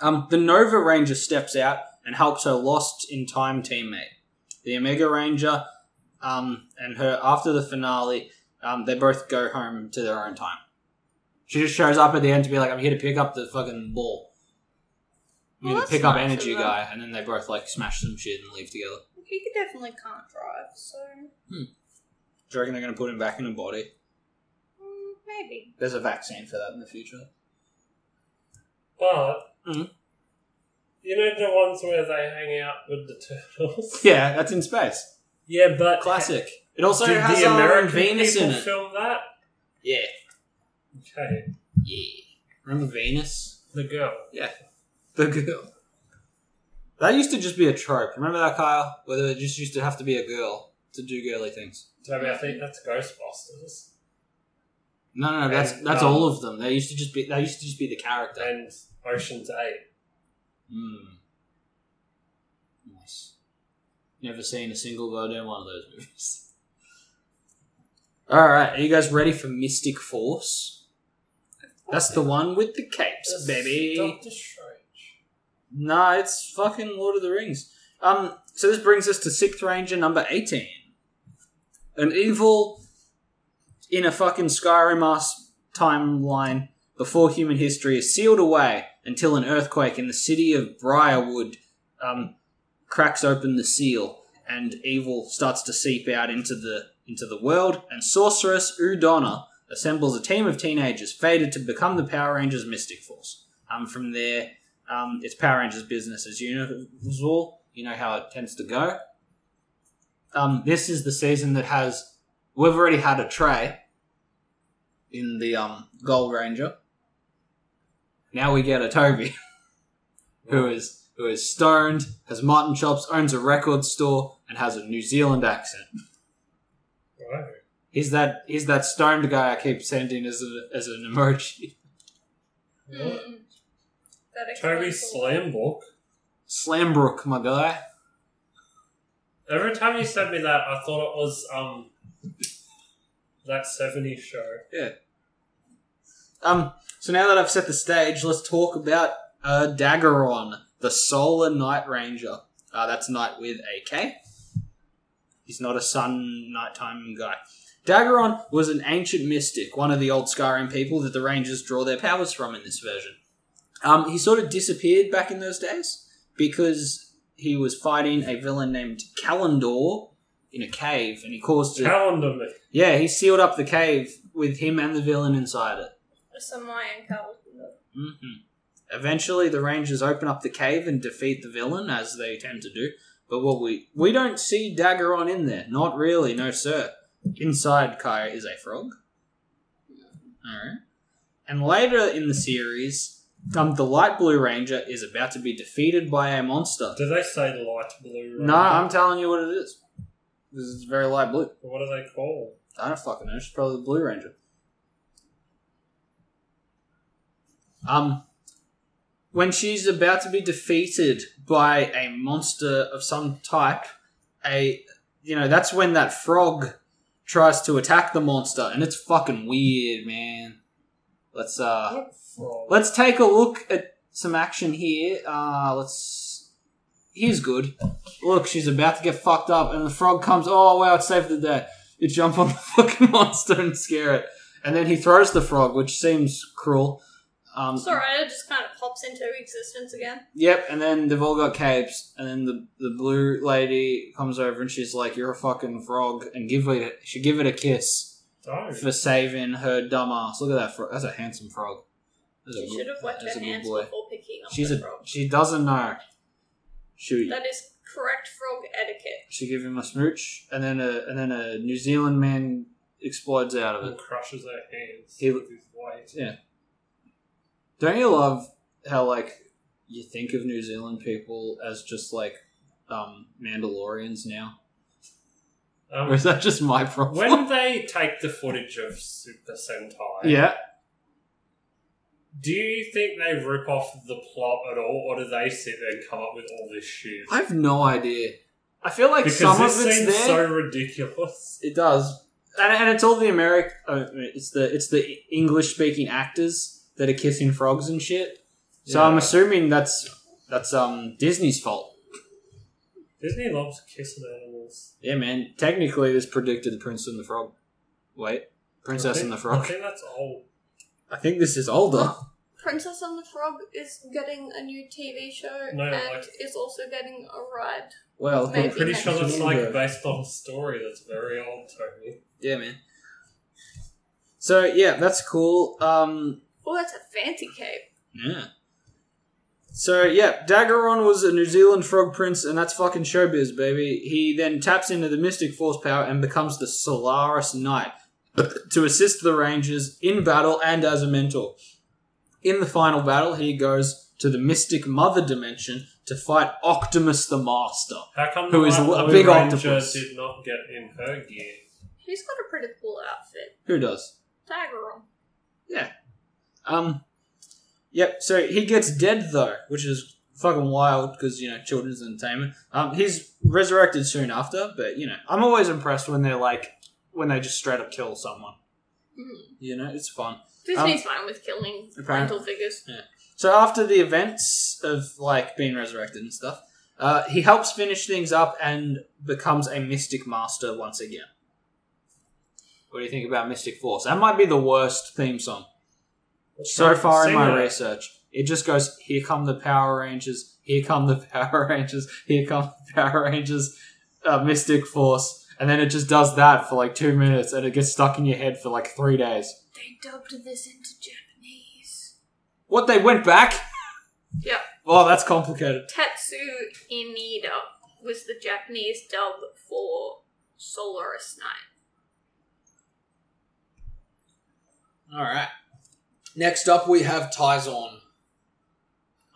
Um, the Nova Ranger steps out and helps her lost in time teammate. The Omega Ranger um, and her, after the finale, um, they both go home to their own time. She just shows up at the end to be like, I'm here to pick up the fucking ball. I'm Well, here to pick up Energy. Guy, and then they both like smash some shit and leave together. He could definitely can't drive, so Do you reckon they're going to put him back in a body? mm, maybe. There's a vaccine for that in the future. But Mhm. you know the ones where they hang out with the turtles. Yeah, that's in space. Yeah, but Classic. It also did has the um, American Venus people in it. film that? Yeah, Okay, yeah. Remember Venus? the girl. Yeah. The girl. That used to just be a trope. Remember that, Kyle? Where it just used to have to be a girl to do girly things. Toby, I think that's Ghostbusters No, no, no. That's And, that's um, all of them. They used to just be. They used to just be the character. and Ocean's Eight. Mm. Nice. Never seen a single goddamn one of those movies. Alright, are you guys ready for Mystic Force? That's the one with the capes, That's baby. Doctor Strange. Nah, it's fucking Lord of the Rings. Um, so this brings us to Sixth Ranger number 18. An evil in a fucking Skyrim ass timeline before human history is sealed away until an earthquake in the city of Briarwood um, cracks open the seal and evil starts to seep out into the into the world and sorceress Udonna assembles a team of teenagers fated to become the Power Rangers Mystic Force. Um, from there, um, it's Power Rangers business as usual. You know how it tends to go. Um, this is the season that has. We've already had a Trey in the um, Gold Ranger. Now we get a Toby, who is who is stoned, has mutton chops, owns a record store, and has a New Zealand accent. Right. He's that he's that stoned guy I keep sending as a, as an emoji. Mm. Toby explains a. Slam Book. Slambrook, my guy. Every time you sent me that, I thought it was um that 70s show. Yeah. Um, so now that I've set the stage, let's talk about uh, Daggeron, the Solar Knight Ranger. Uh, that's Night with a K. He's not a sun nighttime guy. Daggeron was an ancient mystic, one of the old Skyrim people that the Rangers draw their powers from in this version. Um, he sort of disappeared back in those days because he was fighting a villain named Calindor in a cave, and he caused it. Calendar me. Yeah, he sealed up the cave with him and the villain inside it. It's a Mayan calendar. hmm Eventually, the Rangers open up the cave and defeat the villain, as they tend to do. But what we we don't see Daggeron in there. Not really, no sir. Inside Kaya is a frog. Alright. And later in the series, um, the Light Blue Ranger is about to be defeated by a monster. Did they say light blue? No, I'm telling you what it is. This is very light blue. What are they called? I don't fucking know. She's probably the Blue Ranger. Um, when she's about to be defeated by a monster of some type, a you know that's when that frog tries to attack the monster, and it's fucking weird, man. Let's uh, let's take a look at some action here. Uh, let's. Here's good. Look, she's about to get fucked up, and the frog comes. Oh wow, it saved the day. You jump on the fucking monster and scare it, and then he throws the frog, which seems cruel. Um, It's alright, it just kind of pops into existence again. Yep, and then they've all got capes, and then the the blue lady comes over and she's like, "You're a fucking frog," and give it. She give it a kiss Don't. for saving her dumb ass. Look at that frog. That's a handsome frog. That's She should have wet her hands boy. before picking up She's the a. frog. She doesn't know. She That is correct frog etiquette. she give him a smooch, and then a and then a New Zealand man explodes out of it. and crushes her hands He- with his weight. Don't you love how like you think of New Zealand people as just like um, Mandalorians now? Um, Or is that just my problem? when they take the footage of Super Sentai, yeah, do you think they rip off the plot at all, or do they sit there and come up with all this shit? I have no idea. I feel like because some of it's seems there. so ridiculous. It does, and, and it's all the American. Uh, it's the it's the English speaking actors that are kissing frogs and shit. So Yeah. I'm assuming that's that's um Disney's fault. Disney loves kissing animals. Yeah, man. Technically, this predicted the Prince and the Frog. Wait, Princess think- and the Frog. I Frog. think that's old. I think this is older. Princess and the Frog is getting a new TV show No, and like- is also getting a ride. Well, Maybe. I'm pretty sure that's Yeah. like based on a story that's very old, Tony. yeah, man. So yeah, that's cool. Um, Oh, that's a fancy cape. Yeah. So yeah, Daggeron was a New Zealand frog prince, and that's fucking showbiz, baby. He then taps into the Mystic Force power and becomes the Solaris Knight to assist the Rangers in battle and as a mentor. In the final battle, he goes to the Mystic Mother Dimension to fight Octomus the Master. How come Who the is White a Blue big Ranger octopus. did not get in her gear? He's got a pretty cool outfit. Who does? Daggeron. Yeah. Um, yep. So he gets dead though, which is fucking wild because you know children's entertainment. Um, he's resurrected soon after, but you know I'm always impressed when they're like when they just straight up kill someone. Mhm. You know, it's fun. Disney's fine with killing parental figures. So after the events of like being resurrected and stuff, uh, he helps finish things up and becomes a Mystic Master once again. What do you think about Mystic Force? That might be the worst theme song. So far in my it. research. It just goes, here come the Power Rangers, here come the Power Rangers, here come the Power Rangers, uh, Mystic Force, and then it just does that for like two minutes and it gets stuck in your head for like three days. They dubbed this into Japanese. What, they went back? Yeah. Oh, that's complicated. Tetsu Inida was the Japanese dub for Solaris Knight. Alright. Next up, we have Tyzon.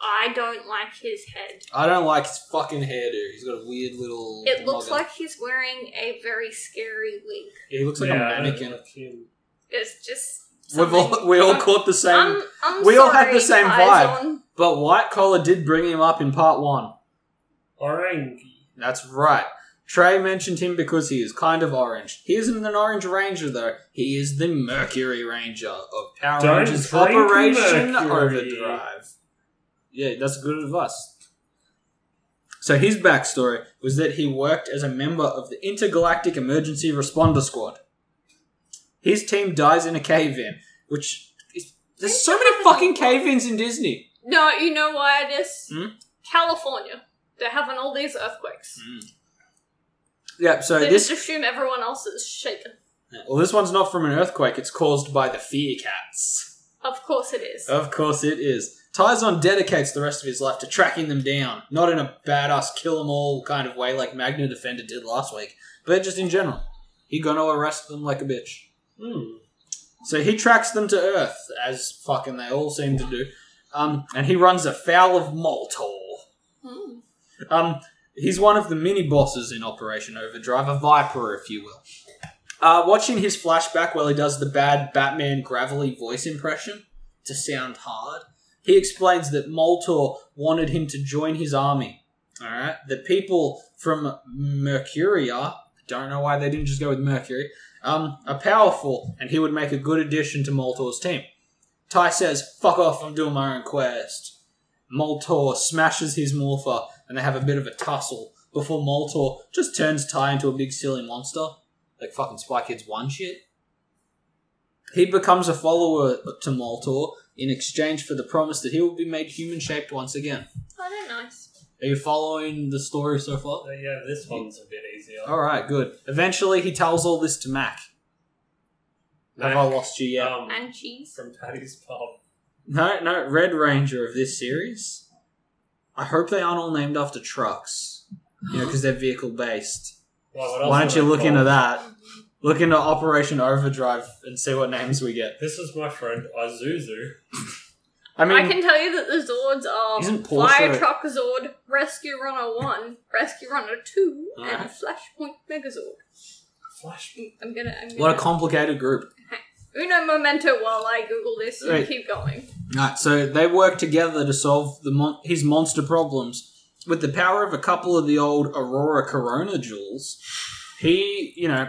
I don't like his head. I don't like his fucking hairdo. He's got a weird little. It looks noggin. like he's wearing a very scary wig. he looks like Yeah, a I don't mannequin. like him. It's just. We've all, something- we all I'm- caught the same. I'm, I'm we all had sorry, the same Tyzon. but White Collar did bring him up in part one. Orange. That's right. Trey mentioned him because he is kind of orange. He isn't an Orange Ranger, though. He is the Mercury Ranger of Power Don't Rangers drink Operation Mercury. Overdrive. Yeah, that's good advice. So his backstory was that he worked as a member of the Intergalactic Emergency Responder Squad. His team dies in a cave-in, which is, there's so many fucking cave-ins in Disney. No, you know why it is? Hmm? California. They're having all these earthquakes. Yeah, so they this just assume everyone else is shaken. well, this one's not from an earthquake. It's caused by the Fear Cats. Of course it is. Of course it is. Tyzon dedicates the rest of his life to tracking them down, not in a badass kill 'em all kind of way like Magna Defender did last week, but just in general. He gonna arrest them like a bitch. Hmm. So he tracks them to Earth, as fucking they all seem to do, um, and he runs afoul of Moltor. Hmm. Um, he's one of the mini bosses in Operation Overdrive, a Viper, if you will. Uh, watching his flashback while he does the bad Batman gravelly voice impression to sound hard, he explains that Moltor wanted him to join his army. Alright? The people from Mercuria, don't know why they didn't just go with Mercury, um, are powerful, and he would make a good addition to Moltor's team. Ty says, fuck off, I'm doing my own quest. Moltor smashes his morpher, and they have a bit of a tussle before Moltor just turns Ty into a big silly monster, like fucking Spy Kids 1 shit. He becomes a follower to Moltor in exchange for the promise that he will be made human shaped once again. Oh, they're nice. Are you following the story so far? Uh, yeah, this one's a bit easier. Alright, good. Eventually, he tells all this to Mac. Have I lost you yet? Um, And cheese. from Paddy's Pub. No, no, Red Ranger of this series. I hope they aren't all named after trucks. You know, because they're vehicle based. Well, Why don't you they look into that? look into Operation Overdrive and see what names we get. This is my friend Azuzu. I mean, I, can tell you that the Zords are Fire Truck Zord, Rescue Runner 1, Rescue Runner 2, and Flashpoint Megazord. Flash. I'm gonna. I'm gonna what a complicated group. Uno momento while I Google this and Right. keep going. Right, so they work together to solve the mon- his monster problems with the power of a couple of the old Aurora Corona jewels. He, you know,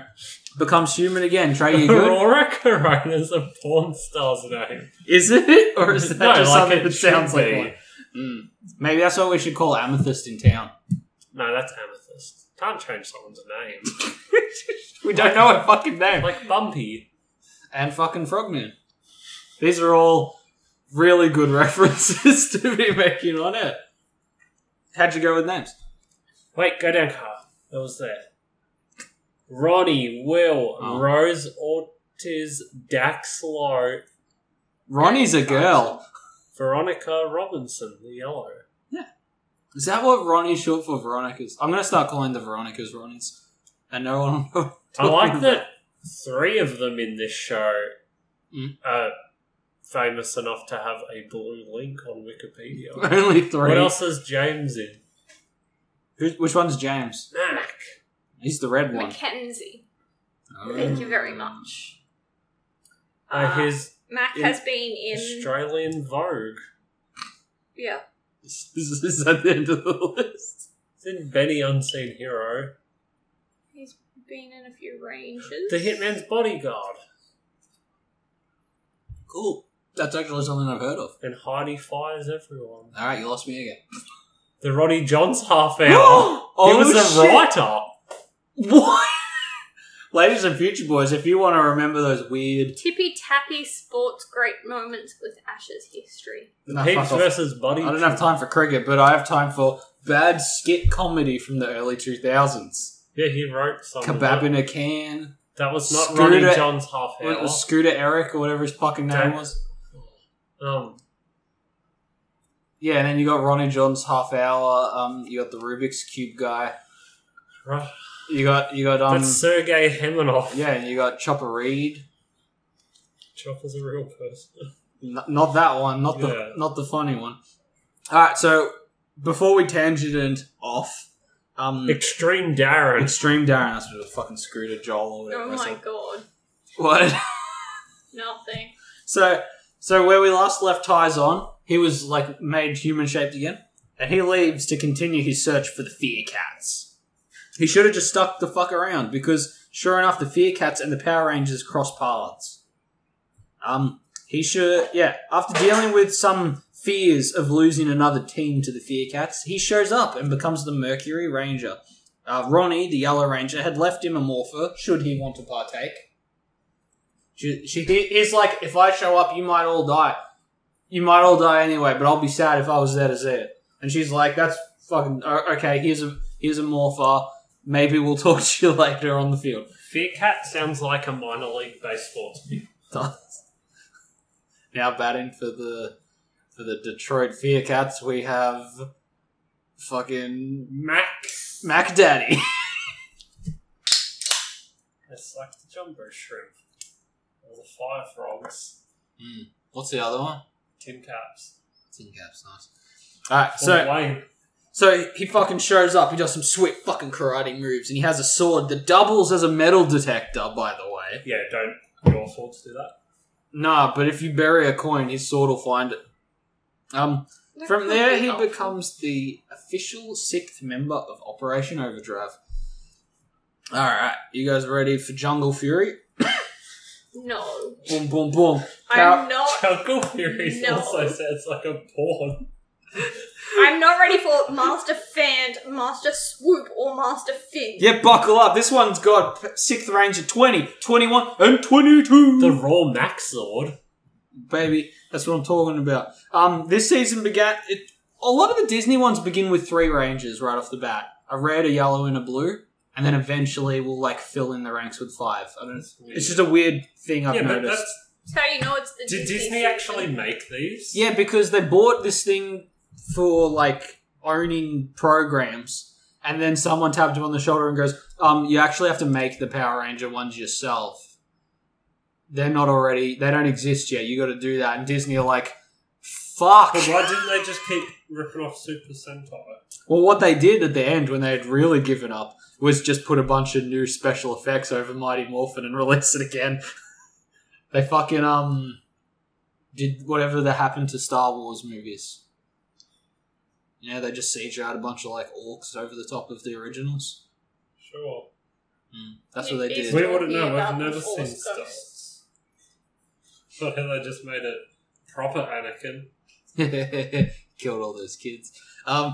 becomes human again. Trey, you good? Aurora Corona's a porn star's name. Is it, or is that No, just like something it that sounds should like be. one? Mm. Maybe that's what we should call Amethyst in town. No, that's Amethyst. Can't change someone's name. we don't know her fucking name. like Bumpy. And fucking Frogman. These are all really good references to be making on it. How'd you go with names? Wait, go down car. That was there. Ronnie, Will, Oh. Rose, Ortiz, Dax Lo, Ronnie's a girl. Veronica Robinson, the yellow. Yeah. Is that what Ronnie's short for Veronica's? I'm gonna start calling the Veronicas Ronnies. And no one will I like that three of them in this show Mm. are famous enough to have a blue link on Wikipedia. Only three. what else is James in? Who, which one's James? Mac. He's the red one. Mackenzie. Oh. Thank you very much. Uh, his Mac has been in. Australian Vogue. yeah. This is, this is at the end of the list. He's in Benny Unseen Hero. He's been in a few ranges. The Hitman's Bodyguard. Cool. That's actually something I've heard of. And Heidi Fires Everyone. Alright, you lost me again. The Ronnie Johns half hour. oh, he was a shit. writer. What? Ladies and future boys, if you want to remember those weird. Tippy tappy sports great moments with Ash's history. No, Peeps versus Buddy. I don't have time for cricket, but I have time for bad skit comedy from the early 2000s. Yeah, he wrote something. Kebab in a can. That was not Scooter- Ronnie Johns half hour. was Scooter Eric or whatever his fucking name Don't- was? Um, Yeah, and then you got Ronnie John's half hour. Um, you got the Rubik's cube guy. right. You got you got um. That's Sergei Hemanov. Yeah, and you got Chopper Read. Chopper's a real person. N- not that one. Not the not the funny one. All right, so before we tangented off, um, Extreme Darren. Extreme Darren. That's what it was, fucking Scooter Joel or whatever. Oh my said. god. What? Nothing. So, so where we last left Tyzon, he was like made human shaped again, and he leaves to continue his search for the Fear Cats. He should have just stuck the fuck around because, sure enough, the Fear Cats and the Power Rangers cross paths. Um, he should, yeah. After dealing with some fears of losing another team to the Fear Cats, he shows up and becomes the Mercury Ranger. Uh, Ronnie, the Yellow Ranger, had left him a morpher. Should he want to partake? She, she, he- he's like, if I show up, you might all die. You might all die anyway, but I'll be sad if I was there to see it. And she's like, that's fucking okay. Here's a here's a morpher. Maybe we'll talk to you later on the field. Fear Cat sounds like a minor league baseball team. Does now batting for the for the Detroit Fear Cats, we have fucking Mac Mac Daddy. It's like the jumbo shrimp. Or the fire frogs. Hmm. What's the other one? Tin caps. Tin caps, nice. All right, So, so Wayne. So he fucking shows up. He does some sweet fucking karate moves, and he has a sword that doubles as a metal detector. By the way, Yeah, don't your swords do that. nah, but if you bury a coin, his sword will find it. Um, from there, be he helpful. becomes the official sixth member of Operation Overdrive. All right, you guys ready for Jungle Fury? No. Boom, boom, boom. Pow- I'm not. Jungle Fury No. also sounds like a porn. I'm not ready for Master Phant, Master Swoop, or Master Finn. Yeah, buckle up. This one's got p- sixth range of 20, 21, and 22. The Raw Max Sword. Baby. That's what I'm talking about. Um, this season began. It, a lot of the Disney ones begin with three ranges right off the bat: a red, a yellow, and a blue, and then eventually we'll like fill in the ranks with five. I don't. It's just a weird thing I've yeah, but noticed. that's, That's how you know it's the did Disney, Disney season. actually make these? Yeah, because they bought this thing for like owning programs, and then someone tapped him on the shoulder and goes, "Um, you actually have to make the Power Ranger ones yourself. They're not already. They don't exist yet. You got to do that." And Disney are like, "Fuck." But why didn't they just keep ripping off Super Sentai? Well, what they did at the end when they had really given up was just put a bunch of new special effects over Mighty Morphin and release it again. they fucking um did whatever that happened to Star Wars movies. Yeah, they just siege out a bunch of like orcs over the top of the originals. Sure. Mm, that's what they did. We wouldn't know. talking We've never seen Force Star Ghosts. Wars. But they just made it proper Anakin. Killed all those kids. Um,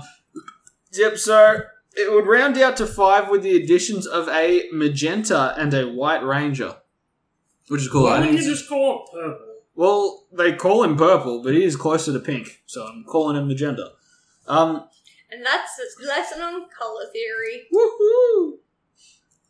yep. So it would round out to five with the additions of a magenta and a white ranger, which is cool. Why I don't you just call it purple? Well, they call him purple, but he is closer to pink, so I'm calling him magenta. Um, And that's a lesson on color theory. woohoo!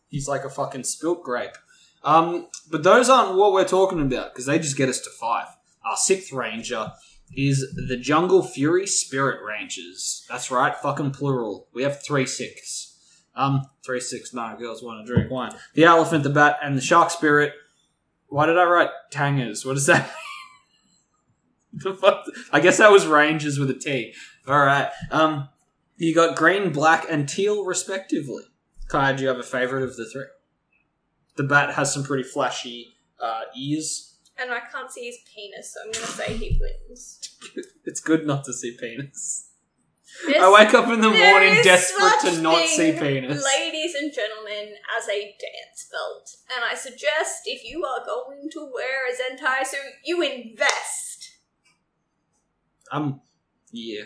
He's like a fucking spilt grape. Um, but those aren't what we're talking about because they just get us to five. Our sixth ranger is the Jungle Fury Spirit Rangers. That's right, fucking plural. We have three six. Um, three six nine girls want to drink wine. The elephant, the bat, and the shark spirit. Why did I write tangers? What does that mean? the fuck? I guess that was rangers with a T. All right. Um, you got green, black, and teal respectively. Kai, do you have a favorite of the three? The bat has some pretty flashy uh, ears. And I can't see his penis, so I'm gonna say he wins. It's good not to see penis. I wake up in the morning desperate to not see penis. Ladies and gentlemen, as a dance belt. And I suggest if you are going to wear a Zentai suit, you invest. Um, yeah.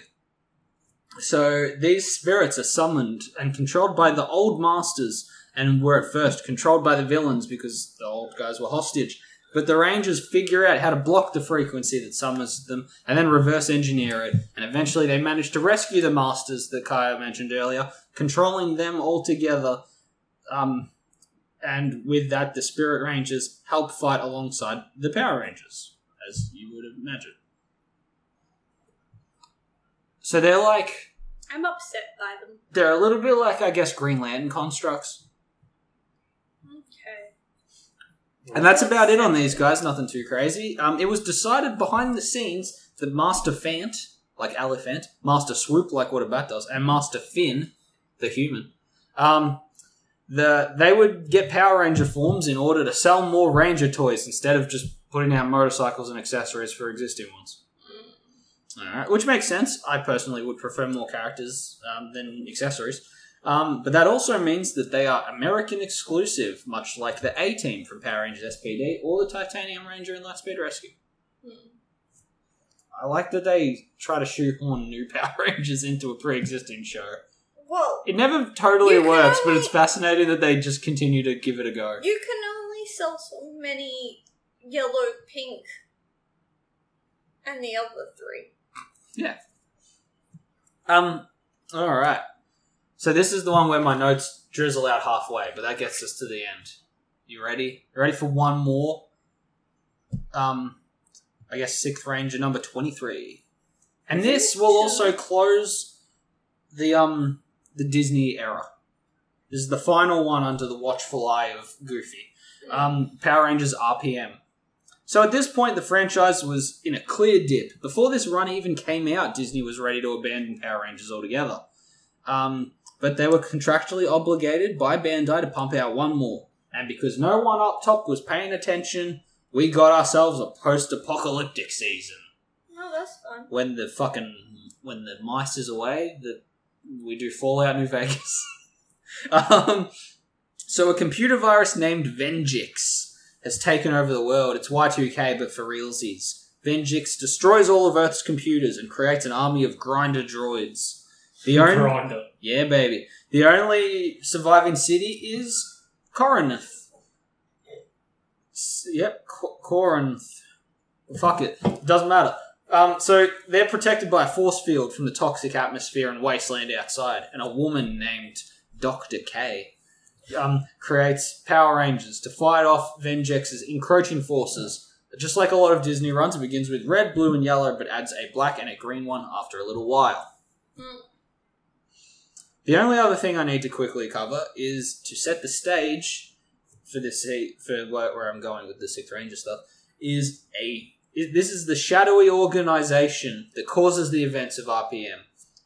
So these spirits are summoned and controlled by the old masters, and were at first controlled by the villains because the old guys were hostage. But the Rangers figure out how to block the frequency that summons them, and then reverse engineer it. And eventually, they manage to rescue the masters that Kaya mentioned earlier, controlling them all together. Um, and with that, the Spirit Rangers help fight alongside the Power Rangers, as you would imagine. So they're like I'm upset by them. they're a little bit like I guess Green Lantern constructs, Okay. And that's about it on these guys. Nothing too crazy. Um, it was decided behind the scenes that Master Phant, like Elephant, Master Swoop, like what a bat does, and Master Finn, the human, um, the they would get Power Ranger forms in order to sell more Ranger toys instead of just putting out motorcycles and accessories for existing ones. Alright, which makes sense. I personally would prefer more characters um, than accessories. Um, but that also means that they are American exclusive, much like the A Team from Power Rangers SPD or the Titanium Ranger in Lightspeed Rescue. Hmm. I like that they try to shoehorn new Power Rangers into a pre existing show. Well, It never totally You can works, but it's fascinating that they just continue to give it a go. you can only sell so many yellow, pink, and the other three. Yeah. Um, alright. So this is the one where my notes drizzle out halfway, but that gets us to the end. You ready? You ready for one more? Um, I guess sixth ranger number twenty-three, and this will also close the um the Disney era. This is the final one under the watchful eye of Goofy. Um, Power Rangers RPM. So at this point, the franchise was in a clear dip. Before this run even came out, Disney was ready to abandon Power Rangers altogether. Um, but they were contractually obligated by Bandai to pump out one more. And because no one up top was paying attention, we got ourselves a post-apocalyptic season. Oh, that's fun. When the fucking when the mice is away, that we do Fallout New Vegas. um, so a computer virus named Venjix has taken over the world. It's Y2K, but for realsies. Venjix destroys all of Earth's computers and creates an army of grinder droids. The only, Grinder. Yeah, baby. The only surviving city is Corinth. Yep, Co- Corinth. Fuck it. Doesn't matter. Um, so they're protected by a force field from the toxic atmosphere and wasteland outside, and a woman named Doctor K um, creates Power Rangers to fight off Venjix's encroaching forces. Just like a lot of Disney runs, it begins with red, blue, and yellow, but adds a black and a green one after a little while. Hmm. The only other thing I need to quickly cover is to set the stage for this for where where I'm going with the Sixth Ranger stuff is a is- this is the shadowy organization that causes the events of RPM.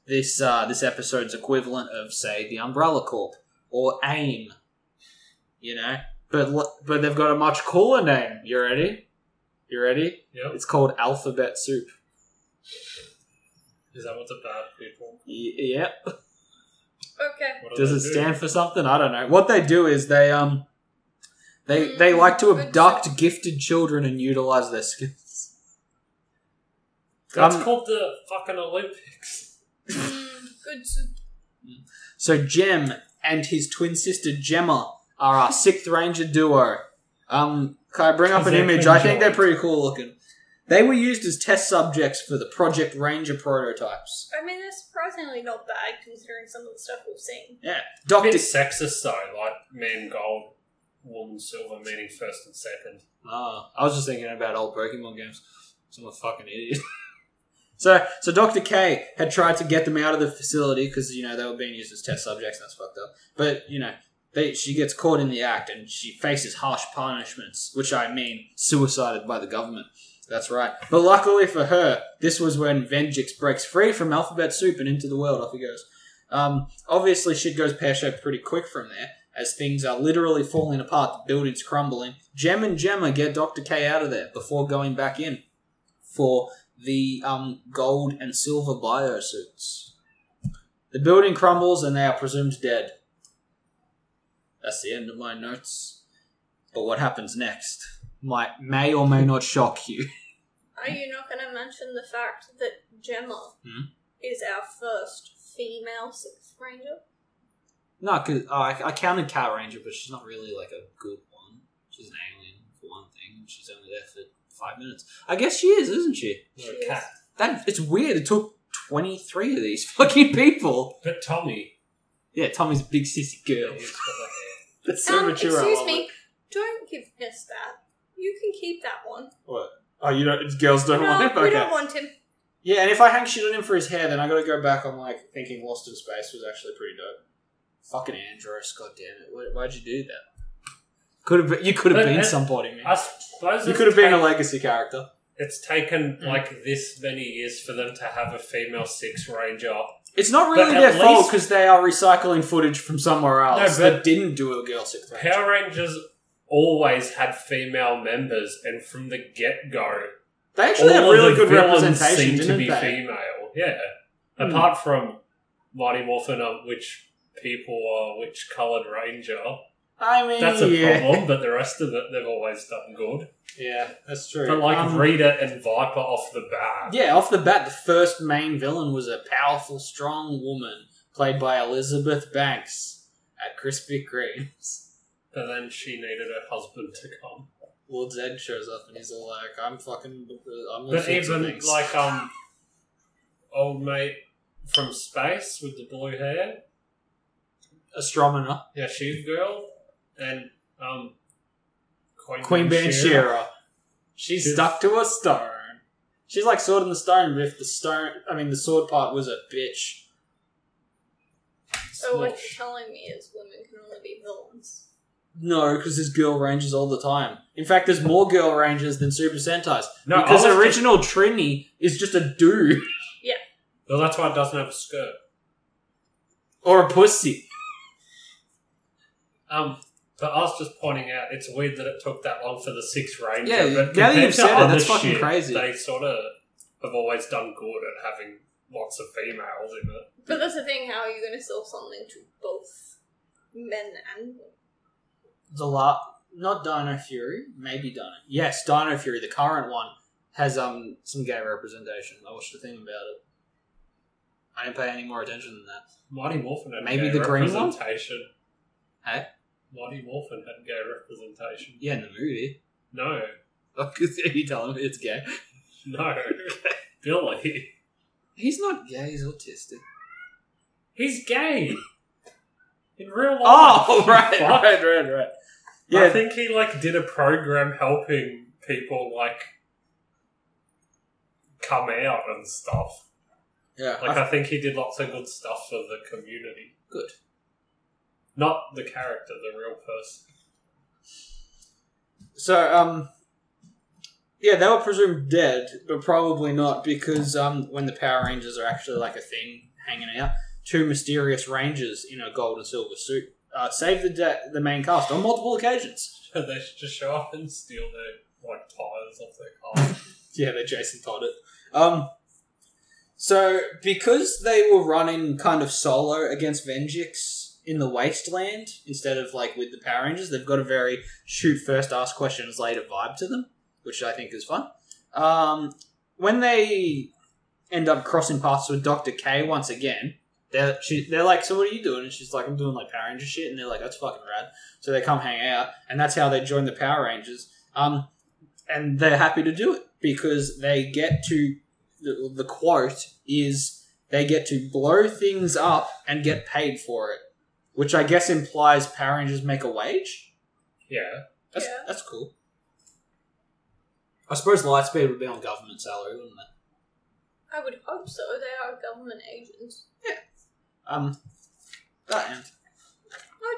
This uh, this episode's equivalent of say the Umbrella Corp or AIM, you know, but but they've got a much cooler name. You ready? You ready? Yep. It's called Alphabet Soup. Is that what's about people? Y- yep. Okay. What do Does it do? stand for something? I don't know. What they do is they um they they Mm, like to good abduct gifted children and utilize their skills. That's Um, called the fucking Olympics. Mm, good. So Jem and his twin sister Gemma are our sixth ranger duo. Um, can I bring up an image? I think they're pretty cool looking. They were used as test subjects for the Project Ranger prototypes. I mean, they're surprisingly not bad considering some of the stuff we've seen. Yeah, A Doctor. bit sexist though, like man gold, woman silver, meaning first and second. Ah, I was just thinking about old Pokemon games. So I'm a fucking idiot. so, so Dr. K had tried to get them out of the facility because you know they were being used as test subjects. And that's fucked up. But you know, they, she gets caught in the act and she faces harsh punishments, which I mean suicided by the government. That's right. But luckily for her, this was when Venjix breaks free from Alphabet Soup and into the world. Off he goes. Um, obviously, shit goes pear shaped pretty quick from there, as things are literally falling apart, the building's crumbling. Gem and Gemma get Dr. K out of there before going back in for the um, gold and silver biosuits. The building crumbles and they are presumed dead. That's the end of my notes. But what happens next might may or may not shock you. Are you not going to mention the fact that Gemma Hmm? is our first female Sixth Ranger? No, because I, I counted Cat Ranger, but she's not really like a good one. She's an alien for one thing. She's only there for five minutes. I guess she is, isn't she? No, She cat. That it's weird. It took twenty three of these fucking people. But Tommy, Yeah, Tommy's a big sissy girl. he's got the hair. That's so um, mature. Excuse me, don't give us that. You can keep that one. What? Oh, you don't. Girls don't no, want it. we Okay. don't want him. Yeah, and if I hang shit on him for his hair, then I got to go back on like thinking Lost in Space was actually pretty dope. Fucking Andros, god damn it! Why, why'd you do that? Could have been, you could have But been it- somebody, man. I suppose You it's could have been a take- legacy character. It's taken Mm. like this many years for them to have a female six ranger. It's not But really at their fault least- because they are recycling footage from somewhere else No, but- that didn't do a girl sixth ranger. Power Rangers always had female members, and from the get go, They actually have all of really good representation, seem to be they? female. Yeah, Hmm. apart from Mighty Morphin, uh, which people are which coloured ranger. I mean, That's a yeah. problem, but the rest of it they've always done good. Yeah, that's true. But like Um, Rita and Viper off the bat, Yeah, off the bat, the first main villain was a powerful, strong woman played by Elizabeth Banks at Krispy Kreme's. But then she needed her husband to come. Lord Zedd shows up and he's all like, "I'm fucking, I'm all But sorts of even things." like um, old mate from space with the blue hair, Astronema, yeah, she's a girl, and um, Queen, Queen Bansheera. Bansheera. She's She's- stuck to a stone. She's like Sword in the Stone, but if the stone, I mean, the sword part was a bitch. So what you're telling me is women can only be villains. No, because there's girl rangers all the time. In fact, there's more girl rangers than Super Sentais. No, I because was original Trini is just a dude Yeah. Well, that's why it doesn't have a skirt. or a pussy. Um, but I was just pointing out, it's weird that it took that long for the Six Ranger. Yeah, but now that compared you've to said it, other that's fucking shit, crazy. They sort of have always done good at having lots of females in it. But that's the thing, how are you going to sell something to both men and women? There's a lot. Not Dino Fury, maybe Dino. Yes, Dino Fury, the current one, has um some gay representation. I watched a thing about it. I didn't pay any more attention than that. Mighty Morphin had Maybe gay the green one? representation. Hey? Mighty Morphin had gay representation. Yeah, in the movie. No, Are you telling me it's gay? no, Billy. He's not gay. He's autistic. He's gay. In real life. Oh, right, Fuck. right, right, right. I think he like did a program helping people like come out and stuff. yeah. Like I think he did lots of good stuff for the community. Good. Not the character, the real person. So, um, yeah, they were presumed dead, but probably not because um, when the Power Rangers are actually like a thing hanging out, two mysterious rangers in a gold and silver suit uh, save the de- the main cast on multiple occasions. they should just show up and steal their like tires off their car. Yeah, they Jason Todd it. Um, so because they were running kind of solo against Venjix in the Wasteland instead of like with the Power Rangers, they've got a very shoot first, ask questions later vibe to them, which I think is fun. Um, when they end up crossing paths with Doctor K once again, they're she, they're like, "So what are you doing?" And she's like, "I'm doing like Power Ranger shit," and they're like, "That's fucking rad." So they come hang out, and that's how they join the Power Rangers. Um, and they're happy to do it because they get to the, the quote is they get to blow things up and get paid for it, which I guess implies Power Rangers make a wage. Yeah. That's Yeah. that's cool. I suppose Lightspeed would be on government salary, wouldn't it? I would hope so. They are government agents. Um, that end.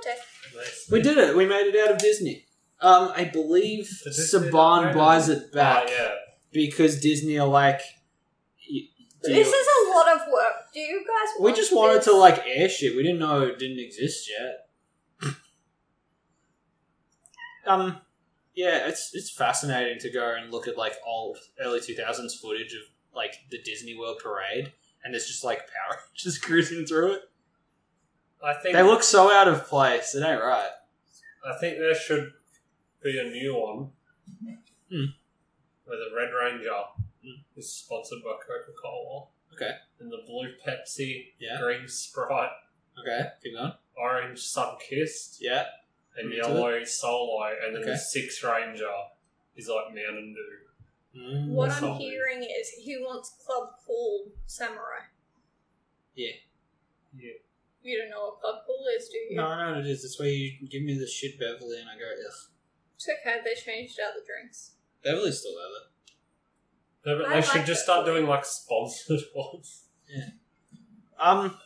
Okay. Nice. We did it. We made it out of Disney. Um, I believe Saban buys it back Ah, yeah. because Disney are like. y- do This you- is a lot of work. Do you guys? we want just wanted this? to like air shit. We didn't know it didn't exist yet. um, yeah, it's it's fascinating to go and look at like old early two thousands footage of like the Disney World parade, and it's just like Power just cruising through it. I think They look so out of place. It ain't right. I think there should be a new one. Hmm. Where the Red Ranger Hmm. is sponsored by Coca Cola. Okay. And the blue Pepsi, Yeah. green Sprite, Okay. Keep going. orange Sun Kissed, Yeah. and Into yellow Solo, and then Okay. the Six Ranger is like Mountain Dew. Mm. What I'm something. hearing is he wants Club Cool Samurai. Yeah. Yeah. You don't know what Club Cool is, do you? No, I know what it is. That's why you give me the shit Beverly, and I go, ugh. It's okay. They changed out the drinks. Beverly's still there. though. No, but I they should just start doing like sponsored ones. Yeah. Um,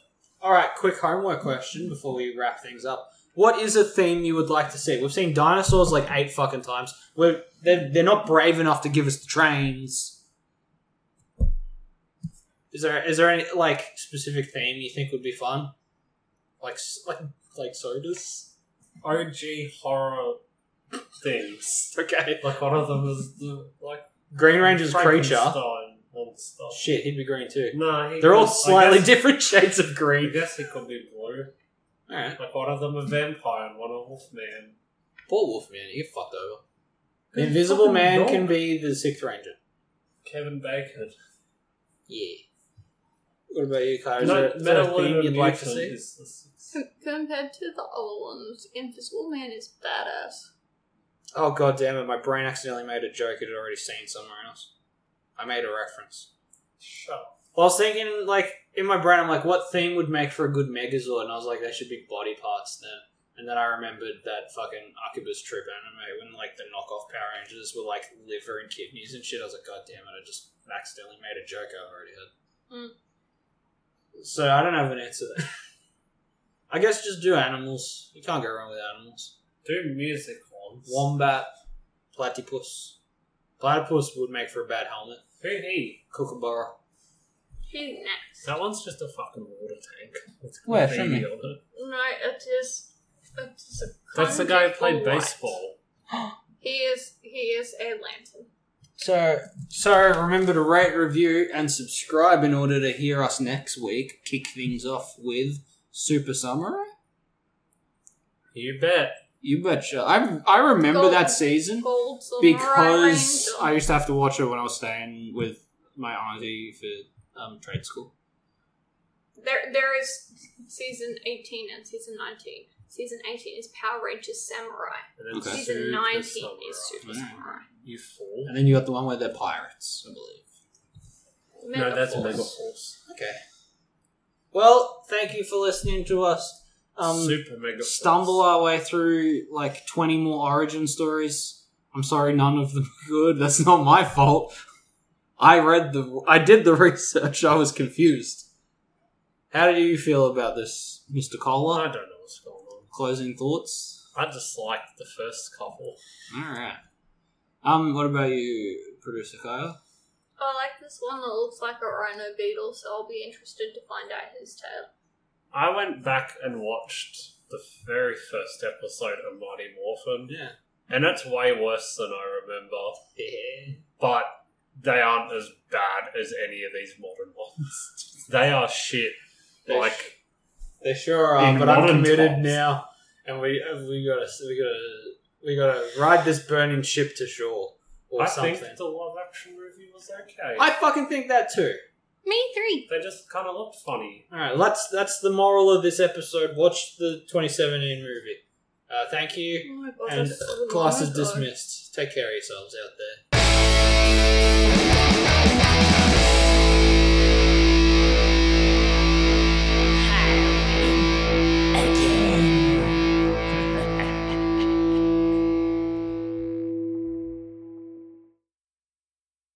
all right, quick homework question before we wrap things up. What is a theme you would like to see? We've seen dinosaurs like eight fucking times. We're, they're, they're not brave enough to give us the trains. Is there is there any like specific theme you think would be fun? Like like like sodas? OG horror things. Okay. Like one of them is the like Green Ranger's creature. Shit, he'd be green too. No, he They're all slightly guess- different shades of green. I guess he could be blue. All right. Like one of them a vampire and one a wolfman. Poor Wolfman, you get fucked over. The Invisible Fucking Man dog. can be the Sixth Ranger. Kevin Bacon. Yeah. What about you, Kai? Is No, there, is there a Metal theme you'd like to see? is the sixth. Com- compared to the other ones, Invisible Man is badass. Oh god damn it! My brain accidentally made a joke it had already seen somewhere else. I made a reference. Shut up. I was thinking, like in my brain, I'm like, what theme would make for a good Megazord? And I was like, there should be body parts then. And then I remembered that fucking Arquebus Trip anime when like the knockoff Power Rangers were like liver and kidneys and shit. I was like, god damn it! I just accidentally made a joke I already had. Mm. So I don't have an answer. There. I guess just do animals. You can't go wrong with animals. Do music ones. Wombat, platypus. Platypus would make for a bad helmet. Who he? Kookaburra. He's next. That one's just a fucking water tank. With Where? graffiti Show me. on it. No, it is. It is a That's the guy who played for baseball. He is. He is a lantern. So, so remember to rate, review, and subscribe in order to hear us next week kick things off with Super Samurai. You bet. You betcha. I I remember Gold. that season Gold Samurai because Ranger. I used to have to watch it when I was staying with my auntie for um, trade school. There, there is season eighteen and season nineteen. Season eighteen is Power Rangers Samurai. And then Okay. Season Super nineteen Samurai. is Super Mm. Samurai. You fall. And then you got the one where they're pirates, I believe. no, that's Megaforce. Mega Force. Okay. Well, thank you for listening to us. Um, Super Mega Force. stumble our way through like 20 more origin stories. I'm sorry, none of them are good. That's not my fault. I read the, I did the research. I was confused. How do you feel about this Mr. Collar? I don't know what's going on. closing thoughts. I just liked the first couple. All right. Um, what about you, producer Kyle? I like this one that looks like a rhino beetle, so I'll be interested to find out his tail. I went back and watched the very first episode of Mighty Morphin, Yeah. and it's way worse than I remember. Yeah. But they aren't as bad as any of these modern ones. they are shit. They like They sure are, but I'm committed times. now, and we we gotta we gotta we gotta ride this burning ship to shore or I something. think the live action movie was okay. I fucking think that too. Me three. they just kind of looked funny. All right, let's. That's the moral of this episode. Watch the 2017 movie. Uh, thank you, Oh my god, and so class is dismissed. Take care of yourselves out there.